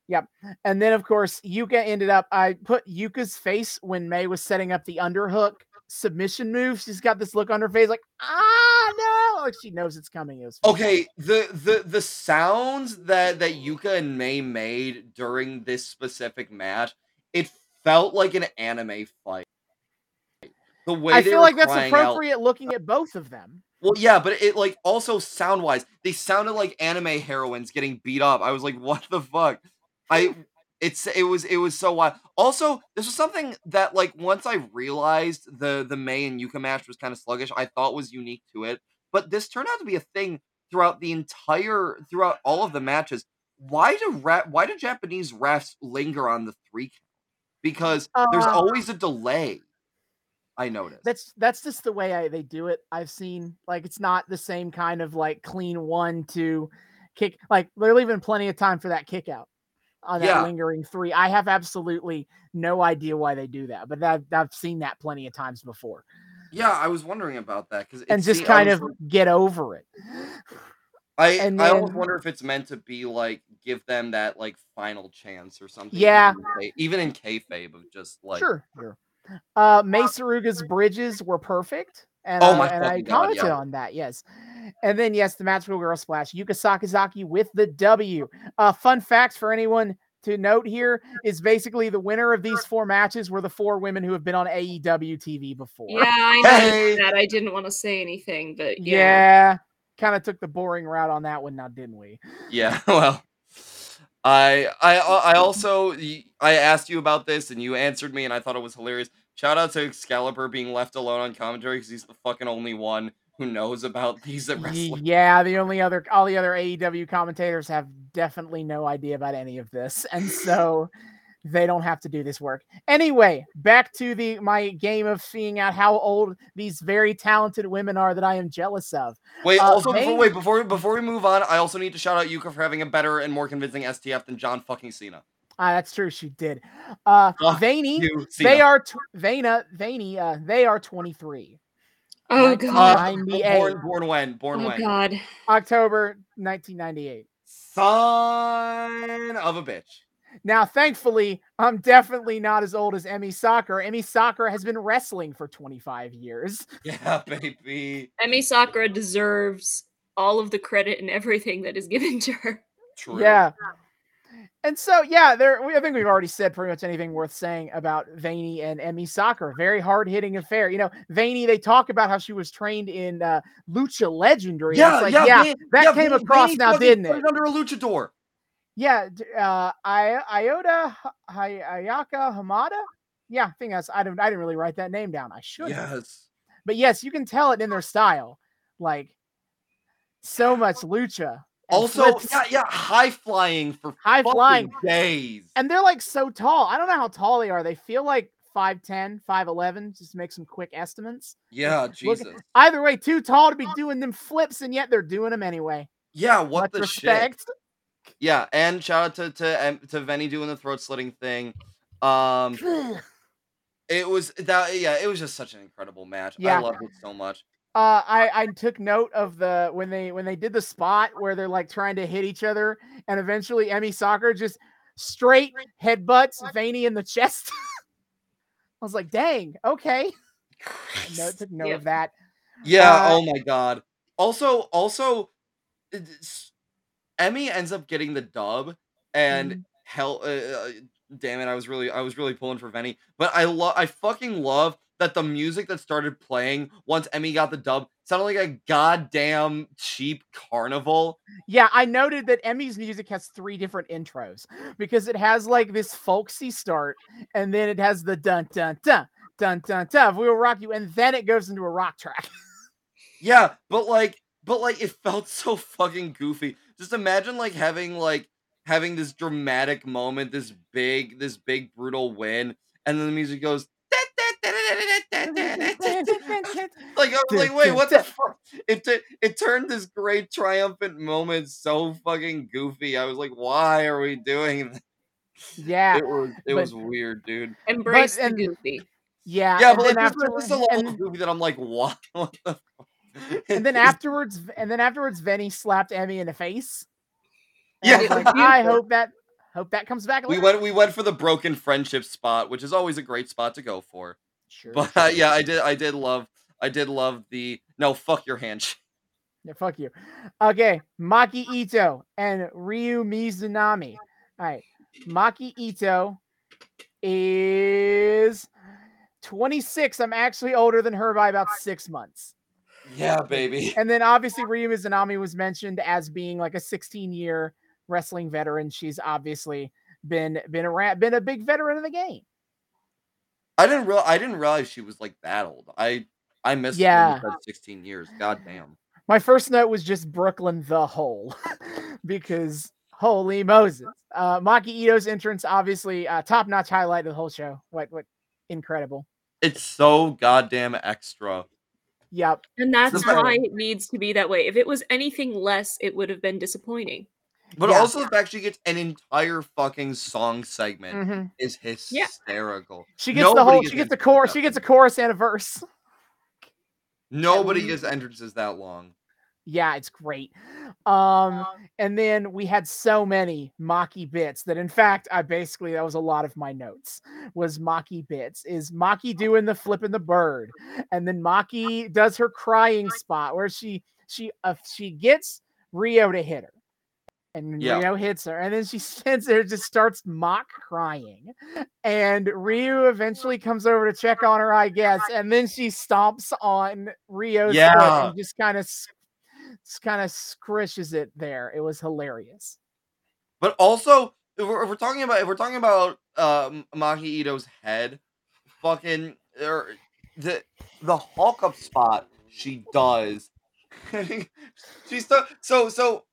Yep. And then of course Yuka ended up. I put Yuka's face when May was setting up the underhook submission move. She's got this look on her face like ah no, like she knows it's coming. It was Okay, the the the sounds that that Yuka and May made during this specific match, it felt like an anime fight. The way I feel like that's crying out- appropriate looking at both of them. Well, yeah, but it like also sound wise, they sounded like anime heroines getting beat up. I was like, what the fuck? I it's it was it was so wild. Also, this was something that like once I realized the the May and Yuka match was kind of sluggish, I thought was unique to it. But this turned out to be a thing throughout the entire throughout all of the matches. Why do ra- why do Japanese refs linger on the three count? Because there's Uh, always a delay. I noticed. That's that's just the way I, they do it. I've seen like it's not the same kind of like clean one two kick. Like they're leaving plenty of time for that kick out on that Yeah. lingering three. I have absolutely no idea why they do that, but I've, I've seen that plenty of times before. yeah, I was wondering about that because And just kind of get over it. I And I then- wonder if it's meant to be like give them that like final chance or something. Yeah. even in K- even in kayfabe of just like sure, sure. Uh, Mei Suruga's bridges were perfect, and, Oh uh, my and I fucking God, commented yeah. on that. Yes, and then yes, the Magical Girl Splash, Yuka Sakazaki with the W. Uh, fun facts for anyone to note here is basically the winner of these four matches were the four women who have been on AEW TV before. Yeah, I noticed Hey! that. I didn't want to say anything, but yeah. yeah. Kind of took the boring route on that one, now didn't we? yeah. Well, I I I also I asked you about this and you answered me and I thought it was hilarious. Shout out to Excalibur being left alone on commentary because he's the fucking only one who knows about these at wrestling. Yeah, the only other all the other AEW commentators have definitely no idea about any of this, and so they don't have to do this work. Anyway, back to the my game of seeing out how old these very talented women are that I am jealous of. Wait, Uh, also before wait before before we move on, I also need to shout out Yuka for having a better and more convincing STF than John fucking Cena. Ah, that's true, she did. Uh Fuck Veny, they are tw- Vana, Veny, uh, they are 23. Oh Nineteen- god. Uh, 98. born, born when? Born oh when? god. October 1998. Son of a bitch. Now, thankfully, I'm definitely not as old as Emi Sakura. Emi Sakura has been wrestling for 25 years. Yeah, baby. Emi Sakura deserves all of the credit and everything that is given to her. True. Yeah. And so, yeah, there. we- I think we've already said pretty much anything worth saying about Veny and Emi Sakura. Very hard hitting affair. You know, Veny. They talk about how she was trained in uh, Lucha Legendary. Yeah, it's like, yeah, yeah, Van- that yeah, came Van- across now, didn't it? Under a luchador. Yeah, uh, I- Iota Hay- Ayaka Hamada. Yeah, I think that's. I didn't. I didn't really write that name down. I should. Yes. But yes, you can tell it in their style. Like so much lucha. Also, flips, yeah, yeah, high flying for high flying. days. And they're like so tall. I don't know how tall they are. They feel like 5'10, 5'11, just make some quick estimates. yeah, Look- Jesus. Either way, too tall to be doing them flips, and yet they're doing them anyway. Yeah, what Much the shit? Yeah, and shout out to to to Veny doing the throat slitting thing. Um, it was that yeah, it was just such an incredible match. Yeah. I loved it so much. Uh, I I took note of the when they when they did the spot where they're like trying to hit each other, and eventually Emi Sakura just straight headbutts Veny in the chest. I was like, dang, okay. No, took note Yep. of that. Yeah. Uh, oh my god. Also, also, Emi ends up getting the dub, and Mhm. hell, uh, uh, damn it, I was really, I was really pulling for Veny. But I love, I fucking love that the music that started playing once Emi got the dub sounded like a goddamn cheap carnival. Yeah, I noted that Emi's music has three different intros because it has like this folksy start, and then it has the dun dun dun dun dun dun. We will rock you, and then it goes into a rock track. Yeah, but like, but like, it felt so fucking goofy. Just imagine like having like having this dramatic moment, this big, this big brutal win, and then the music goes. Like I was like, wait, what the fuck? It t- it turned this great triumphant moment so fucking goofy. I was like, why are we doing this? yeah, It was it but- was weird, dude. Embrace the and- goofy. yeah, Yeah, and but like then this, after, this is a level and, of goofy that I'm like, what? What the fuck? and then afterwards, and then afterwards, Veny slapped Emi in the face. And Yeah. like, I hope that hope that comes back. we went we went for the broken friendship spot, which is always a great spot to go for. Sure, But uh, yeah, I did I did love I did love the no fuck your handshake. Yeah, fuck you. Okay, Maki Itoh and Ryo Mizunami. All right, Maki Itoh is 26. I'm actually older than her by about six months. Yeah, baby. And then obviously Ryo Mizunami was mentioned as being like a 16 year wrestling veteran. She's obviously been been around, been a big veteran of the game. I didn't real I didn't realize she was like that old. I I missed it when Yeah. you 16 years. God damn. My first note was just Brooklyn the whole because holy Moses. Uh Maki Itoh's entrance, obviously, uh, top notch highlight of the whole show. What what incredible. It's so goddamn extra. Yep. And that's why it needs to be that way. If it was anything less, it would have been disappointing. But Yeah. also the fact she gets an entire fucking song segment Mhm. is hysterical. She gets the whole gets she gets the chorus, she gets a chorus and a verse. Nobody gets entrances that long. Yeah, it's great. Um, and then we had so many Maki bits that in fact I basically that was a lot of my notes was Maki bits. Is Maki doing the flipping the bird, and then Maki does her crying spot where she she uh, she gets Ryo to hit her. And Yeah. Ryo hits her, and then she stands there, just starts mock crying. And Ryo eventually comes over to check on her, I guess, and then she stomps on foot Yeah. and just kind of just kind of squishes it there. It was hilarious. But also, if we're, if we're talking about if we're talking about um, Maki Itoh's head, fucking or the the Hulk up spot she does. She's so so so.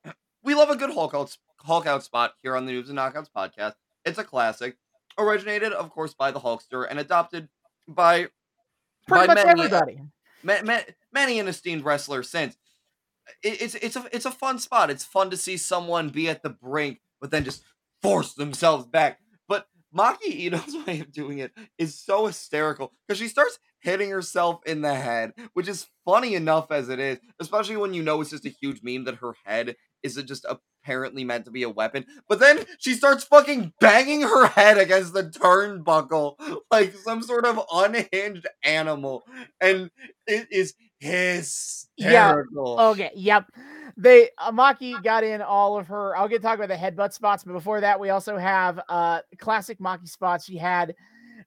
We love a good Hulk out Hulk out spot here on the Noobs and Knockouts podcast. It's a classic, originated of course by the Hulkster and adopted by Pretty by much many, everybody. ma- ma- many an esteemed wrestler since. It, it's it's a it's a fun spot. It's fun to see someone be at the brink, but then just force themselves back. But Maki Itoh's way of doing it is so hysterical because she starts hitting herself in the head, which is funny enough as it is, especially when you know it's just a huge meme that her head is it just apparently meant to be a weapon. But then she starts fucking banging her head against the turnbuckle like some sort of unhinged animal, and it is hysterical. Okay, yep. They Maki got in all of her. I'll get to talk about the headbutt spots, but before that, we also have uh classic Maki spots. She had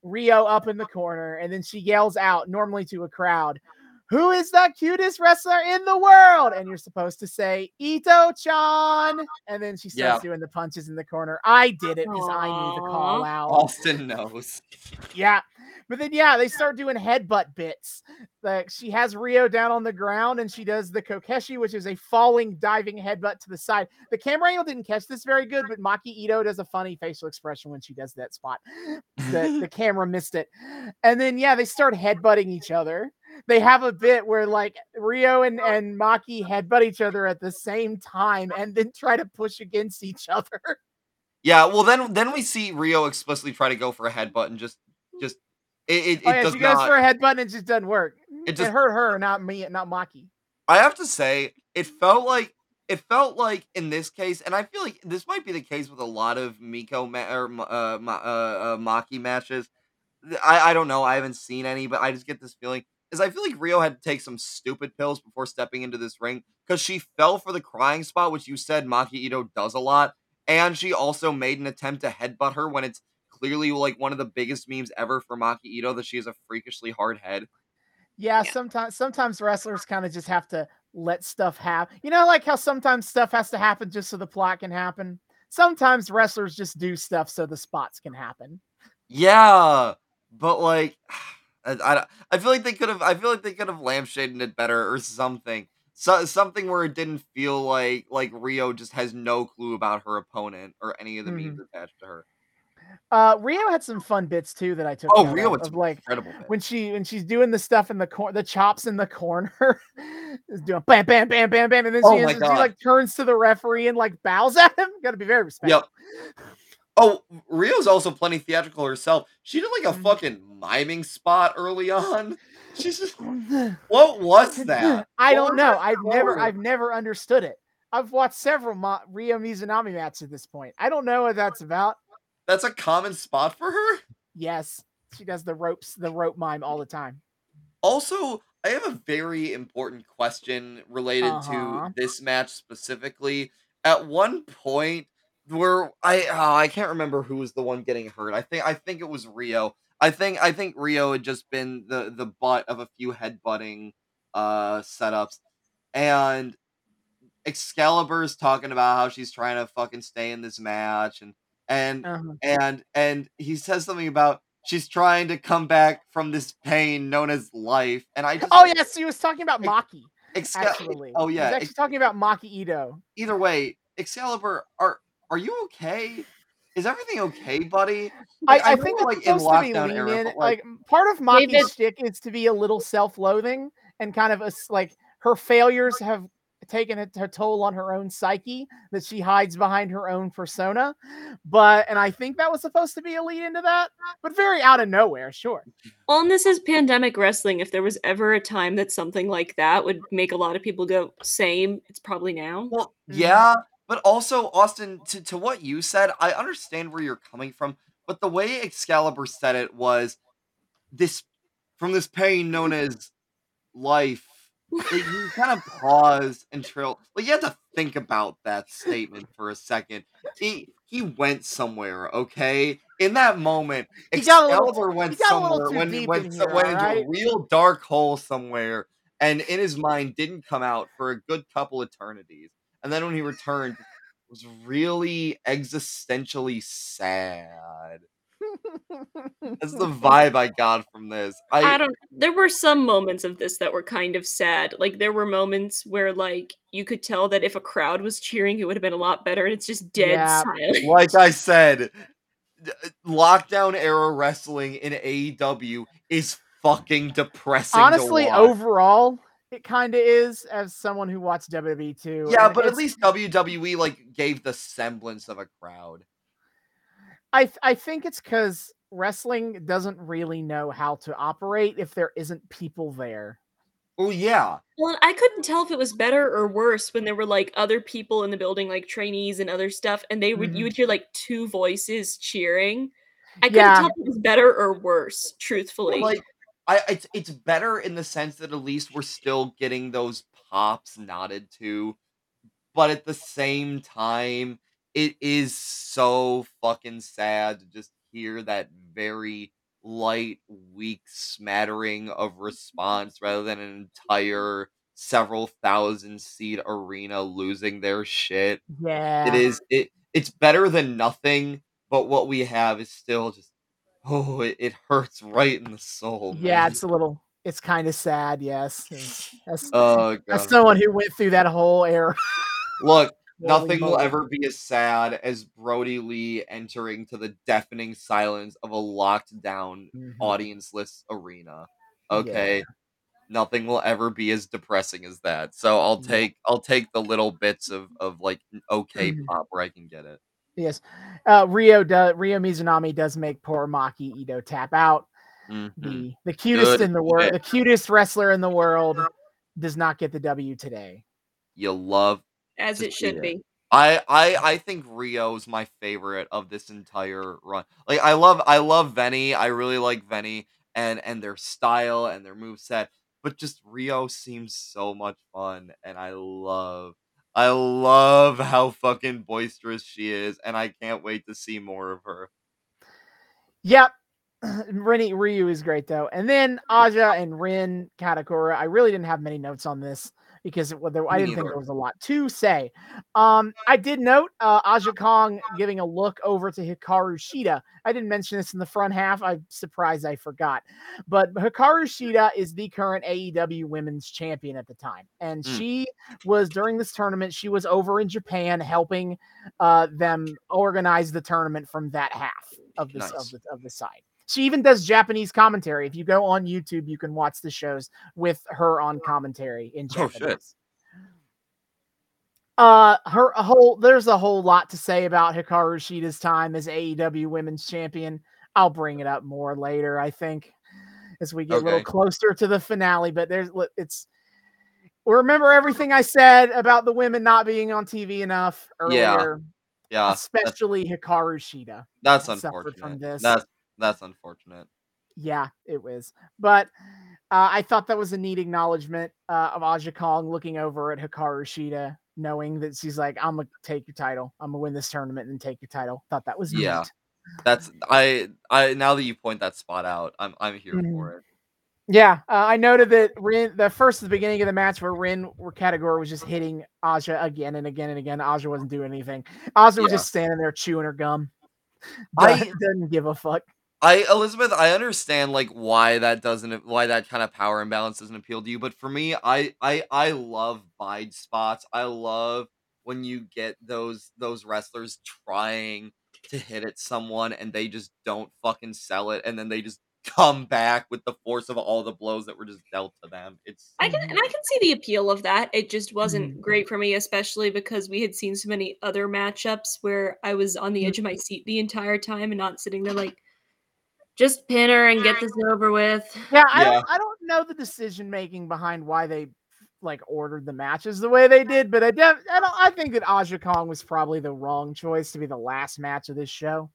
Ryo up in the corner, and then she yells out normally to a crowd, "Who is the cutest wrestler in the world?" And you're supposed to say Ito-chan, and then she starts doing the punches in the corner. I did it because I knew the call out. Austin knows. Yeah. But then yeah, they start doing headbutt bits. Like she has Ryo down on the ground and she does the Kokeshi, which is a falling diving headbutt to the side. The camera angle didn't catch this very good, but Maki Itoh does a funny facial expression when she does that spot. The, the camera missed it. And then yeah, they start headbutting each other. They have a bit where like Ryo and, and Maki headbutt each other at the same time and then try to push against each other. Yeah, well then then we see Ryo explicitly try to go for a headbutt and just just it it, it oh yeah, does she goes not. for a headbutt and it just doesn't work. It It, just- hurt her, not me, not Maki. I have to say, it felt like it felt like in this case, and I feel like this might be the case with a lot of Miko ma- or uh, Ma- uh, uh, Maki matches. I I don't know. I haven't seen any, but I just get this feeling is I feel like Ryo had to take some stupid pills before stepping into this ring because she fell for the crying spot, which you said Maki Itoh does a lot, and she also made an attempt to headbutt her when it's clearly like one of the biggest memes ever for Maki Itoh that she has a freakishly hard head. Yeah, Yeah. sometimes sometimes wrestlers kind of just have to let stuff happen. You know, like how sometimes stuff has to happen just so the plot can happen. Sometimes wrestlers just do stuff so the spots can happen. Yeah, but like, I, I, I feel like they could have. I feel like they could have lampshaded it better or something. So something where it didn't feel like like Ryo just has no clue about her opponent or any of the memes attached to her. Uh Ryo had some fun bits too that I took. Oh, Ryo, it's like incredible. bit. when she when she's doing the stuff in the corner, the chops in the corner, is doing bam, bam, bam, bam, bam, and then she, Oh ends- my she like turns to the referee and like bows at him. Got to be very respectful. Yep. Oh, Ryo's also plenty theatrical herself. She did like a Mhm. fucking miming spot early on. She's just, what was that? I don't know. I've never? I've never understood it. I've watched several Ma- Ryo Mizunami matches at this point. I don't know what that's about. That's a common spot for her. Yes, she does the ropes, the rope mime all the time. Also, I have a very important question related Uh-huh. to this match specifically. At one point, where I oh, I can't remember who was the one getting hurt. I think I think it was Ryo. I think I think Ryo had just been the the butt of a few headbutting uh setups, and Excalibur's talking about how she's trying to fucking stay in this match, and and Uh-huh. and and he says something about she's trying to come back from this pain known as life, and I just Oh yes, he was talking about Maki. Excal- Actually, oh yeah, was actually talking about Maki Itoh. either way, Excalibur, are are you okay? Is everything okay, buddy? Like, I, I know think we're, it's supposed to be lean in. but, Like, part of Maki's David- shtick is to be a little self-loathing and kind of a s- like her failures have taken a, a toll on her own psyche that she hides behind her own persona. But and I think that was supposed to be a lead into that, but very out of nowhere. Sure. Well, and this is pandemic wrestling. If there was ever a time that something like that would make a lot of people go, same, it's probably now. Well, Mhm. yeah, but also Austin, to, to what you said, I understand where you're coming from, but the way Excalibur said it was this from this pain known as life. You kind of pause and trail. Like you have to think about that statement for a second. He he went somewhere, okay? In that moment, He got little- Excalibur went he got a little somewhere went, in here, went into a real dark hole somewhere, and in his mind didn't come out for a good couple eternities. And then when he returned, it was really existentially sad. That's the vibe I got from this. I I, don't there were some moments of this that were kind of sad. Like there were moments where like you could tell that if a crowd was cheering it would have been a lot better and it's just dead Yeah. silent. like I said, uh, lockdown era wrestling in AEW is fucking depressing. to Honestly, watch. overall, it kind of is. As someone who watched WWE too. Yeah, and but at least WWE like gave the semblance of a crowd. I th- I think it's because wrestling doesn't really know how to operate if there isn't people there. Oh yeah, Well, I couldn't tell if it was better or worse when there were like other people in the building, like trainees and other stuff, and they would Mhm. you would hear like two voices cheering. I couldn't Yeah. tell if it was better or worse, truthfully. like I it's it's better in the sense that at least we're still getting those pops nodded to, but at the same time, it is so fucking sad to just hear that very light, weak smattering of response rather than an entire several thousand seat arena losing their shit. Yeah, It is it it's better than nothing, but what we have is still just oh it, it hurts right in the soul. Yeah, it's a little. It's kind of sad. Yes, as, oh as god. someone who went through that whole era. Look, nothing will ever be as sad as Brodie Lee entering to the deafening silence of a locked down Mhm. audienceless arena. Yeah. Okay. Nothing will ever be as depressing as that. So I'll Yeah. take I'll take the little bits of of like okay Mhm. pop where I can get it. Yes, uh, Ryo does. Ryo Mizunami does make poor Maki Itoh tap out. Mhm. The the cutest Good in the world, shit. the cutest wrestler in the world, does not get the W today. You love as it should it. be. I I I think Ryo's my favorite of this entire run. Like I love I love Veny. I really like Veny and and their style and their move set. But just Rio seems so much fun and I love I love how fucking boisterous she is and I can't wait to see more of her. Yep. Rini Ryu is great though. And then Aja and Rin Kadokura. I really didn't have many notes on this because it, well, there, I didn't think there was a lot to say. Um, I did note uh, Aja Kong giving a look over to Hikaru Shida. I didn't mention this in the front half. I'm surprised I forgot. But Hikaru Shida is the current AEW Women's Champion at the time, and Mm. she was during this tournament. She was over in Japan helping uh, them organize the tournament from that half of this Nice. of the of the side. She even does Japanese commentary. If you go on YouTube, you can watch the shows with her on commentary in Oh, shit. Japanese. Uh, her a whole there's a whole lot to say about Hikaru Shida's time as AEW Women's Champion. I'll bring it up more later, I think, as we get a little closer to the finale. But there's it's remember everything I said about the women not being on TV enough earlier, Yeah. That's, especially Hikaru Shida. that's unfortunate. from this. That's that's unfortunate. Yeah, it was. But uh, I thought that was a neat acknowledgement uh, of Aja Kong looking over at Hikaru Shida, knowing that she's like, I'm gonna take your title. I'm gonna win this tournament and take your title. Thought that was Yeah. neat. That's I I now that you point that spot out, I'm I'm here Mhm. for it. Yeah, uh, I noted that Rin, the first the beginning of the match where Rin or Category was just hitting Aja again and again and again. Aja wasn't doing anything. Aja was just standing there chewing her gum. I- didn't give a fuck. I Elizabeth, I understand like why that doesn't why that kind of power imbalance doesn't appeal to you, but for me, I I I love bide spots. I love when you get those those wrestlers trying to hit at someone and they just don't fucking sell it and then they just come back with the force of all the blows that were just dealt to them. It's I can and I can see the appeal of that. It just wasn't Mhm. great for me, especially because we had seen so many other matchups where I was on the edge of my seat the entire time and not sitting there like, just pin her and get this over with. Yeah, I Yeah. don't I don't know the decision making behind why they like ordered the matches the way they did, but I def- I don't I think that Aja Kong was probably the wrong choice to be the last match of this show.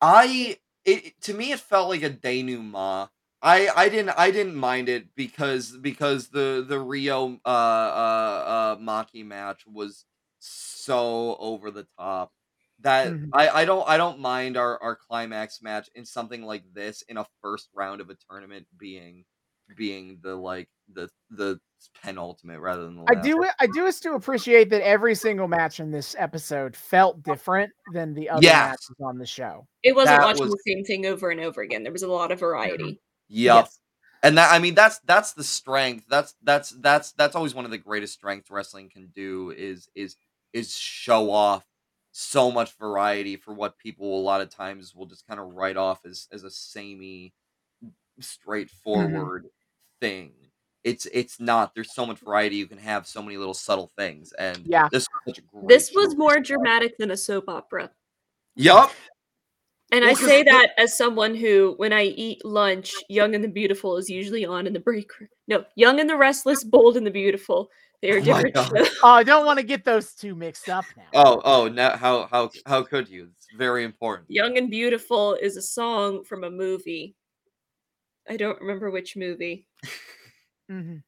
I it to me it felt like a denouement. I I didn't I didn't mind it because because the the Ryo uh uh uh Maki match was so over the top that Mhm. I I don't I don't mind our our climax match in something like this in a first round of a tournament being being the like the the penultimate rather than the I last. do I do is to appreciate that every single match in this episode felt different than the other Yes. matches on the show. It wasn't That watching was- the same thing over and over again. There was a lot of variety. Yep. Yes. And that I mean that's that's the strength. That's that's that's that's always one of the greatest strengths wrestling can do is is is show off so much variety for what people a lot of times will just kind of write off as as a samey mm-hmm. straightforward thing. It's it's not. There's so much variety you can have, so many little subtle things. And Yeah. this was such a great This was more dramatic than a soap opera. Yup. And I say that as someone who, when I eat lunch, Young and the Beautiful is usually on in the break room. No, Young and the Restless, Bold and the Beautiful. They are Oh different God. shows. Oh, I don't want to get those two mixed up now. Oh, oh, now how how how could you? It's very important. Young and Beautiful is a song from a movie. I don't remember which movie. Mhm.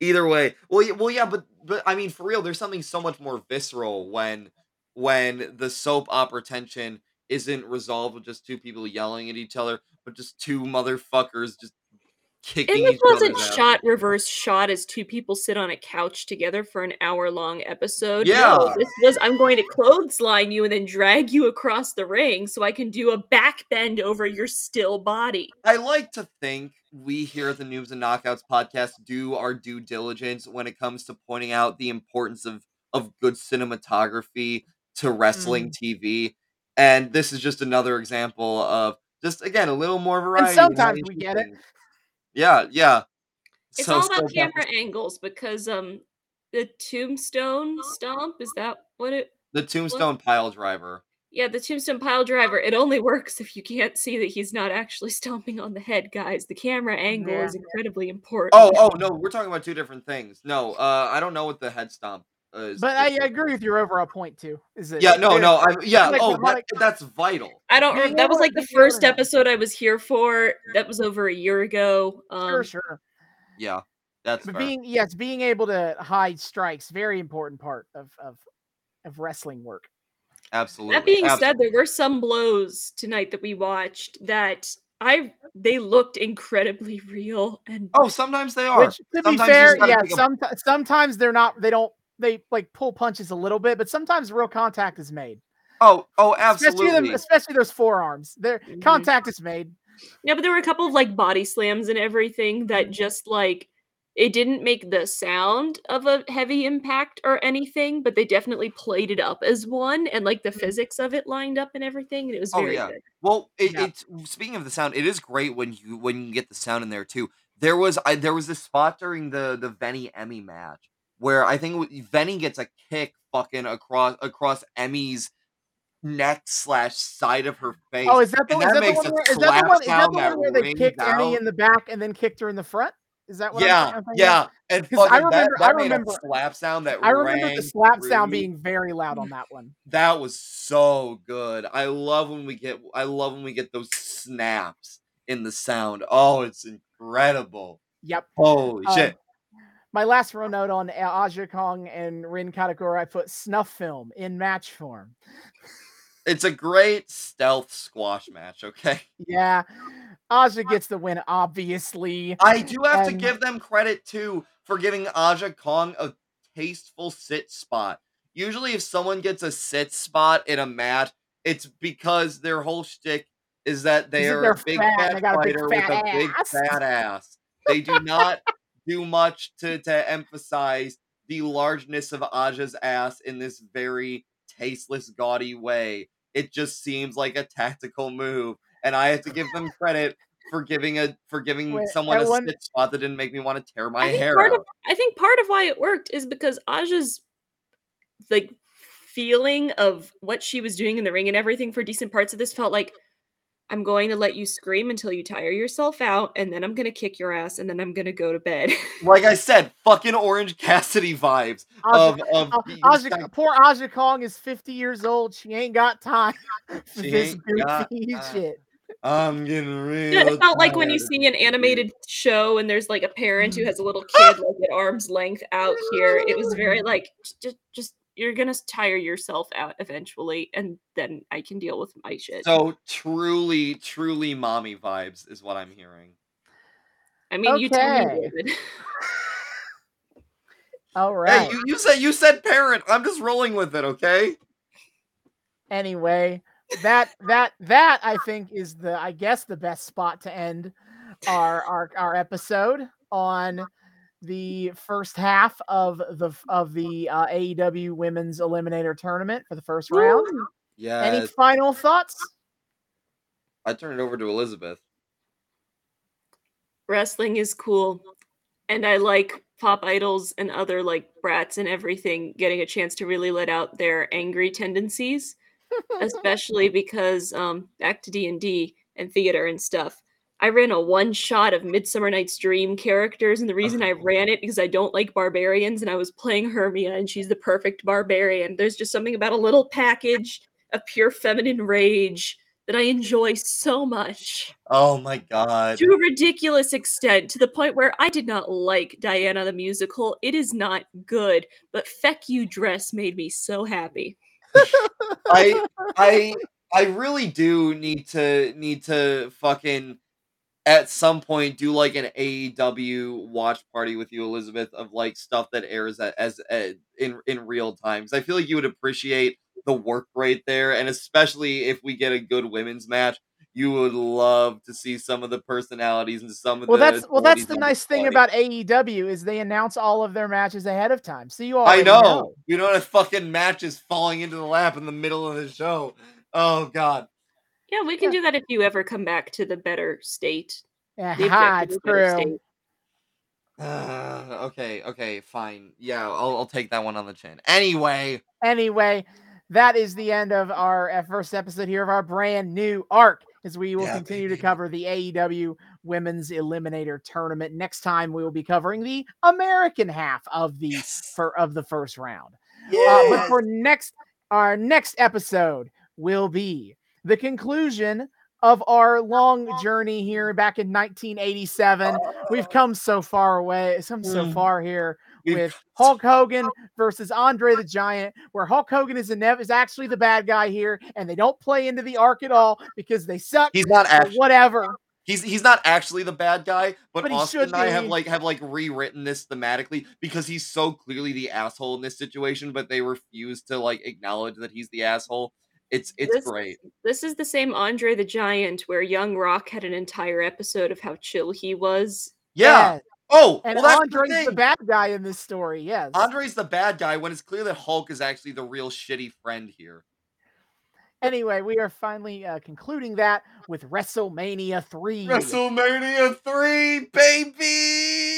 either way well yeah, well yeah but but i mean for real there's something so much more visceral when when the soap opera tension isn't resolved with just two people yelling at each other but just two motherfuckers just kicking And this wasn't other's asses. shot reverse shot as two people sit on a couch together for an hour long episode. Yeah. No, this was I'm going to clothesline you and then drag you across the ring so I can do a back bend over your still body. i like to think we here at the noobs and knockouts podcast do our due diligence when it comes to pointing out the importance of of good cinematography to wrestling mm. tv and this is just another example of just again a little more variety in how sometimes we get it. Things. yeah yeah. It's So- all about that camera was- angles because um the tombstone stomp is that what it the tombstone pile driver. Yeah the tombstone pile driver it only works if you can't see that he's not actually stomping on the head guys. The camera angle Yeah. is incredibly important. Oh oh no we're talking about two different things. No uh i don't know what the head stomp is But I is- agree with your overall point too. Is that yeah no there- no i yeah like oh that, like- that's vital I don't. Being Rem- that was like the first episode I was here for. That was over a year ago. Um, Sure, sure. yeah that's But being yes, being able to hide strikes, very important part of of of wrestling work. absolutely That being said, there were some blows tonight that we watched that I they looked incredibly real and oh sometimes they are Which, to be Sometimes you fair, yeah, some, sometimes they're not. They don't. They like pull punches a little bit, but sometimes real contact is made. oh oh Especially absolutely them, especially those forearms. Their Mhm. contact is made. yeah, but there were a couple of like body slams and everything that just like it didn't make the sound of a heavy impact or anything, but they definitely played it up as one, and like the physics of it lined up and everything, and it was Oh, yeah. good. Well, it, Yeah. it's speaking of the sound, it is great when you when you get the sound in there too. There was I there was this spot during the the Veny Emi match where I think Veny gets a kick fucking across across Emi's neck slash side of her face. Oh, is that the, and is that that the makes one? Where, is that the one? Is that the one where they kicked Emi in the back and then kicked her in the front? Is that what? Yeah, I'm yeah, and 'Cause I fucking that, remember- that I remember- slap sound that I remember the slap sound being very loud on that one. That was so good. I love when we get I love when we get those snaps in the sound. Oh, it's incredible. Yep. Holy Um, shit. My last row note on uh, A- Aja Kong and Rin Kadokura, I put snuff film in match form. It's a great stealth squash match, okay? Yeah. Aja gets the win, obviously. I do have And- to give them credit too for giving Aja Kong a tasteful sit spot. Usually, if someone gets a sit spot in a match, it's because their whole shtick is that they Is are a big fat, fat they got a big fighter fat with a big ass. fat ass. They do not do much to, to emphasize the largeness of Aja's ass in this very tasteless, gaudy way. It just seems like a tactical move, and I have to give them credit for giving a for giving Wait, someone a one- spot that didn't make me want to tear my hair out. of I think part of why it worked is because Aja's like feeling of what she was doing in the ring and everything for decent parts of this felt like I'm going to let you scream until you tire yourself out, and then I'm gonna kick your ass, and then I'm gonna go to bed. like I said, fucking Orange Cassidy vibes Aja, of of uh, these Aja, poor Aja Kong is 50 years old. She ain't got time for this ain't got goofy shit. I'm getting real. Yeah, it felt like when you see an animated show and there's like a parent who has a little kid like at arm's length out here. It was very like just just you're gonna tire yourself out eventually, and then I can deal with my shit. So truly, truly mommy vibes is what I'm hearing. I mean, you tell me, Okay. David. All Hey, you, you said you said parent. I'm just rolling with it, okay? anyway, that that that I think is the I guess the best spot to end our our our episode on the first half of the of the uh, AEW Women's Eliminator Tournament for the first round. Yeah. Any final thoughts? I turn it over to Elizabeth. Wrestling is cool, and I like pop idols and other like brats and everything getting a chance to really let out their angry tendencies. especially because um back to D&D and theater and stuff. I ran a one shot of Midsummer Night's Dream characters and the reason I ran it because I don't like barbarians and I was playing Hermia and she's the perfect barbarian. There's just something about a little package of pure feminine rage that I enjoy so much Oh my god. to a ridiculous extent to the point where I did not like Diana the musical. It is not good, but Feck You Dress made me so happy. I I I really do need to need to fucking at some point do like an AEW watch party with you, Elizabeth, of like stuff that airs at, as uh, in in real time. 'Cause I feel like you would appreciate the work right there, and especially if we get a good women's match, you would love to see some of the personalities and some of Well, the. that's well. That's the nice thing about AEW is they announce all of their matches ahead of time, so you all. I already know. You know, a fucking match is falling into the lap in the middle of the show. Oh god. Yeah, we can Yeah. do that if you ever come back to the better state. Yeah, The ha, objective it's true. state. Uh, okay, okay, fine. Yeah, I'll, I'll take that one on the chin. Anyway, Anyway, that is the end of our uh, first episode here of our brand new arc. As we will Yeah, continue to cover the AEW Women's Eliminator Tournament. Next time, we will be covering the American half of the for of the first round. Uh, but for next, our next episode will be the conclusion of our long journey here back in 1987. We've come so far away, some so Mm. far here with Hulk Hogan versus Andre the Giant, where Hulk Hogan is, inev- is actually the bad guy here, and they don't play into the arc at all because they suck. he's not actually whatever. he's he's not actually the bad guy, but, But Austin and I have like have like rewritten this thematically because he's so clearly the asshole in this situation, but they refuse to like acknowledge that he's the asshole. It's it's This- great. This is the same Andre the Giant where Young Rock had an entire episode of how chill he was. Yeah. Oh, And well, Andre's the the, bad guy in this story. Yes. Andre's the bad guy when it's clear that Hulk is actually the real shitty friend here. Anyway, we are finally uh, concluding that with WrestleMania 3. WrestleMania 3, baby!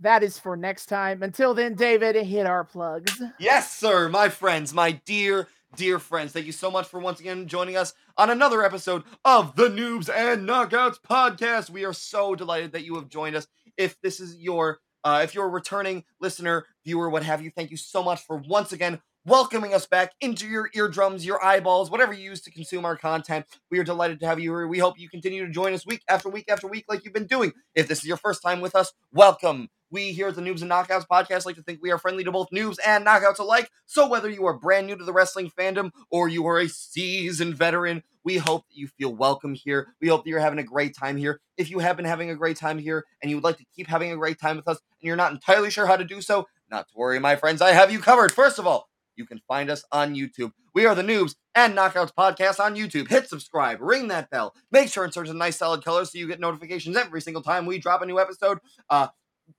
That is for next time. Until then, David, hit our plugs. Yes, sir, my friends, my dear, dear friends. Thank you so much for once again joining us on another episode of the Noobs and Knockouts podcast. We are so delighted that you have joined us. If this is your uh, if you're a returning listener, viewer, what have you, thank you so much for once again welcoming us back into your eardrums, your eyeballs, whatever you use to consume our content. We are delighted to have you here. We hope you continue to join us week after week after week, like you've been doing. If this is your first time with us, welcome. We here at the Noobs and Knockouts podcast like to think we are friendly to both noobs and knockouts alike. So whether you are brand new to the wrestling fandom or you are a seasoned veteran, we hope that you feel welcome here. We hope that you're having a great time here. If you have been having a great time here and you would like to keep having a great time with us and you're not entirely sure how to do so, not to worry, my friends. I have you covered. First of all, you can find us on YouTube. We are the Noobs and Knockouts podcast on YouTube. Hit subscribe, ring that bell, make sure and search a nice solid color so you get notifications every single time we drop a new episode. Uh,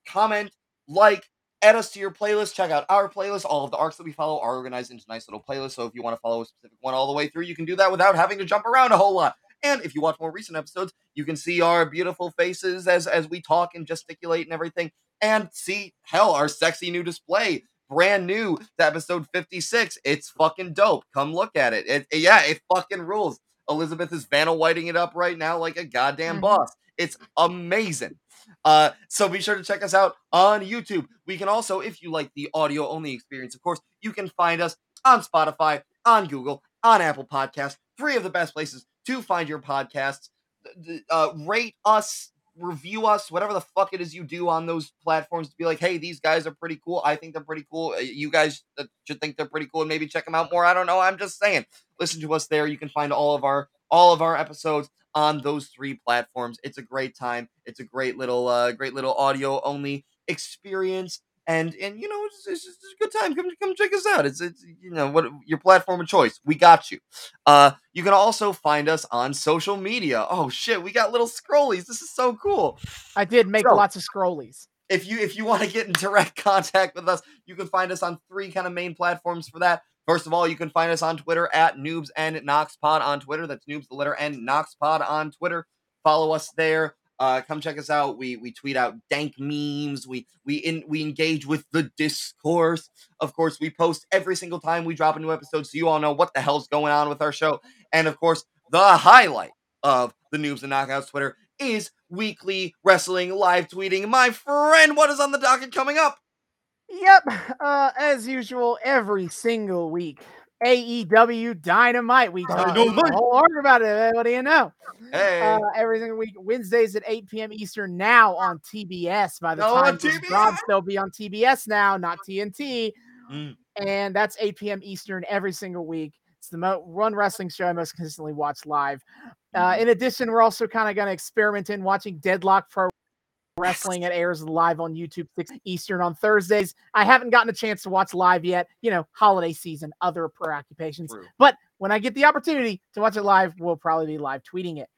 comment, like, add us to your playlist. Check out our playlist. All of the arcs that we follow are organized into nice little playlists. So if you want to follow a specific one all the way through, you can do that without having to jump around a whole lot. And if you watch more recent episodes, you can see our beautiful faces as as we talk and gesticulate and everything, and see hell our sexy new display brand new to episode 56. It's fucking dope. Come look at it. it, it yeah, it fucking rules. Elizabeth is Vanna whiting it up right now like a goddamn Mhm. boss. It's amazing. Uh, so be sure to check us out on YouTube. We can also, if you like the audio only experience, of course, you can find us on Spotify, on Google, on Apple Podcasts. Three of the best places to find your podcasts. Uh, rate us, review us, whatever the fuck it is you do on those platforms to be like, hey, these guys are pretty cool. I think they're pretty cool. Uh, You guys uh, should think they're pretty cool and maybe check them out more. I don't know. I'm just saying. Listen to us there. You can find all of our all of our episodes on those three platforms. It's a great time. It's a great little uh great little audio only experience. And and you know it's, it's just a good time. Come come check us out. It's it's you know what your platform of choice. We got you. Uh, you can also find us on social media. Oh shit, we got little scrollies. This is so cool. I did make So- lots of scrollies. If you if you want to get in direct contact with us, you can find us on three kind of main platforms for that. First of all, you can find us on Twitter at Noobs and Noxpod on Twitter. That's Noobs the letter N Noxpod on Twitter. Follow us there. Uh, come check us out. We we tweet out dank memes. We we in we engage with the discourse. Of course, we post every single time we drop a new episode, so you all know what the hell's going on with our show. And of course, the highlight of the Noobs and Knockouts Twitter is weekly wrestling live tweeting. My friend, what is on the docket coming up? Yep. Uh, as usual, every single week. AEW Dynamite. We talk a whole arc about it. What do you know? Hey, Uh, every single week, Wednesdays at 8 p.m. Eastern, now on TBS. By the on time this drops, they'll be on TBS now, not TNT. Mm. And that's 8 p.m. Eastern every single week. It's the mo- one wrestling show I most consistently watch live. Uh, Mm-hmm. in addition, we're also kind of going to experiment in watching Deadlock Pro Wrestling. It airs live on YouTube 6 Eastern on Thursdays. I haven't gotten a chance to watch live yet. You know, holiday season, other preoccupations. True. But when I get the opportunity to watch it live, we'll probably be live tweeting it.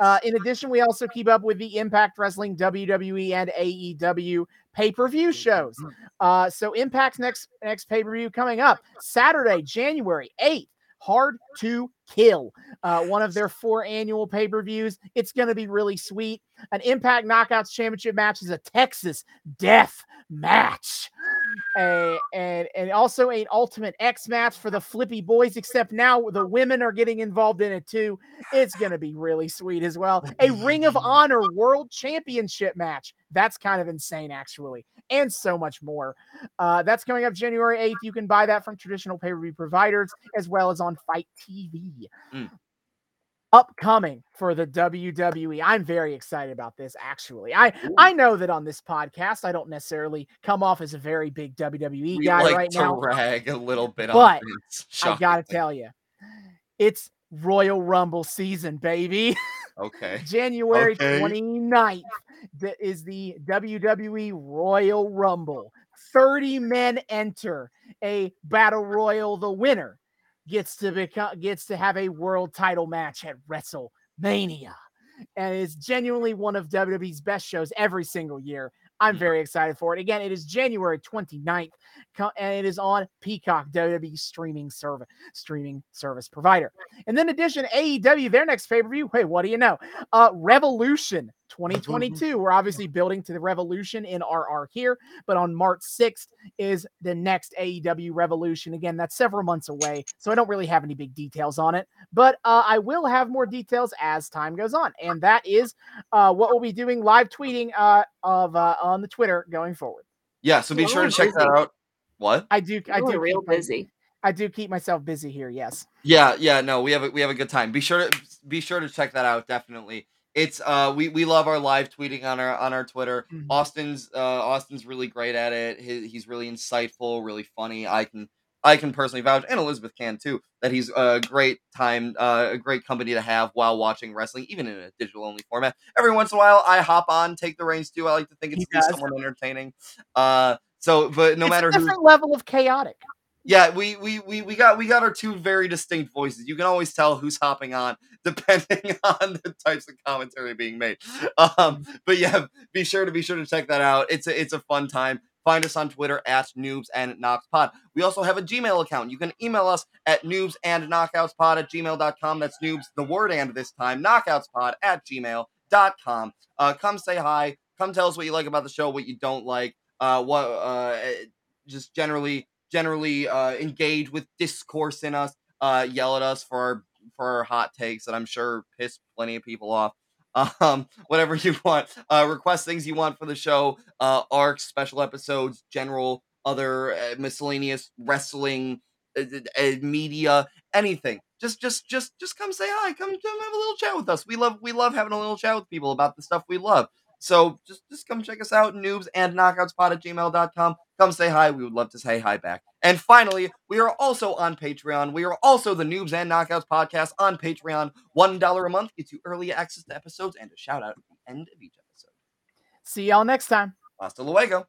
Uh, in addition, we also keep up with the Impact Wrestling, WWE, and AEW pay per view shows. Uh, so Impact's next next pay per view coming up Saturday, January eighth. Hard to kill, uh, one of their four annual pay per views. It's going to be really sweet. An Impact Knockouts Championship match is a Texas Death match. A, and and also an Ultimate X match for the Flippy Boys, except now the women are getting involved in it too. It's going to be really sweet as well. A Ring of Honor World Championship match. That's kind of insane, actually, and so much more. Uh, that's coming up January 8th. You can buy that from traditional pay per view providers as well as on FITE TV. Mm. Upcoming for the WWE. I'm very excited about this, actually. I, I know that on this podcast, I don't necessarily come off as a very big WWE we guy like right to now. rag a little bit But I gotta tell you, it's Royal Rumble season, baby. Okay. January Okay. 29th that is the WWE Royal Rumble. 30 men enter a battle royal. The winner gets to become gets to have a world title match at WrestleMania. And it's genuinely one of WWE's best shows every single year. I'm Mm. very excited for it. Again, it is January 29th, and it is on Peacock, WWE streaming service, streaming service provider. And then, in addition, AEW, their next pay per view. Hey, what do you know? Uh, Revolution 2022. We're obviously building to the Revolution in our arc here, but on March 6th is the next AEW Revolution. Again, that's several months away, so I don't really have any big details on it, but uh, I will have more details as time goes on. And that is uh, what we'll be doing live tweeting uh, of uh, on the Twitter going forward. Yeah, so be Y'all sure are to check that out. What? I do, I do real keep busy. I do keep myself busy here. Yes. Yeah, yeah, no, we have a we have a good time. Be sure to be sure to check that out. Definitely, it's uh we we love our live tweeting on our on our Twitter. Mhm. Austin's uh Austin's really great at it. He, he's really insightful, really funny. I can I can personally vouch, and Elizabeth can too, that he's a great time, uh, a great company to have while watching wrestling, even in a digital only format. Every once in a while, I hop on, take the reins too. I like to think it's He at least does. somewhat entertaining. Uh, so but no It's matter a who, different level of chaotic. Yeah, we, we we we got we got our two very distinct voices. You can always tell who's hopping on depending on the types of commentary being made. Um, but yeah, be sure to be sure to check that out. It's a it's a fun time. Find us on Twitter at noobs and knockspod. We also have a Gmail account. You can email us at noobs and knockoutspod at gmail.com. That's noobs, the word and this time, knockoutspod at gmail.com. Uh, come say hi. Come tell us what you like about the show, what you don't like. Uh, what uh, just generally generally uh, engage with discourse in us, uh, yell at us for our for our hot takes that I'm sure piss plenty of people off. Um, whatever you want, uh, request things you want for the show, uh, arcs, special episodes, general other uh, miscellaneous wrestling uh, uh, media, anything. Just, just, just, just come say hi. Come, come have a little chat with us. We love, we love having a little chat with people about the stuff we love. So just, just come check us out, noobs and knockoutspot at gmail.com. Come say hi. We would love to say hi back. And finally, we are also on Patreon. We are also the Noobs and Knockouts podcast on Patreon. $1 a month gets you early access to episodes and a shout out at the end of each episode. See y'all next time. Hasta luego.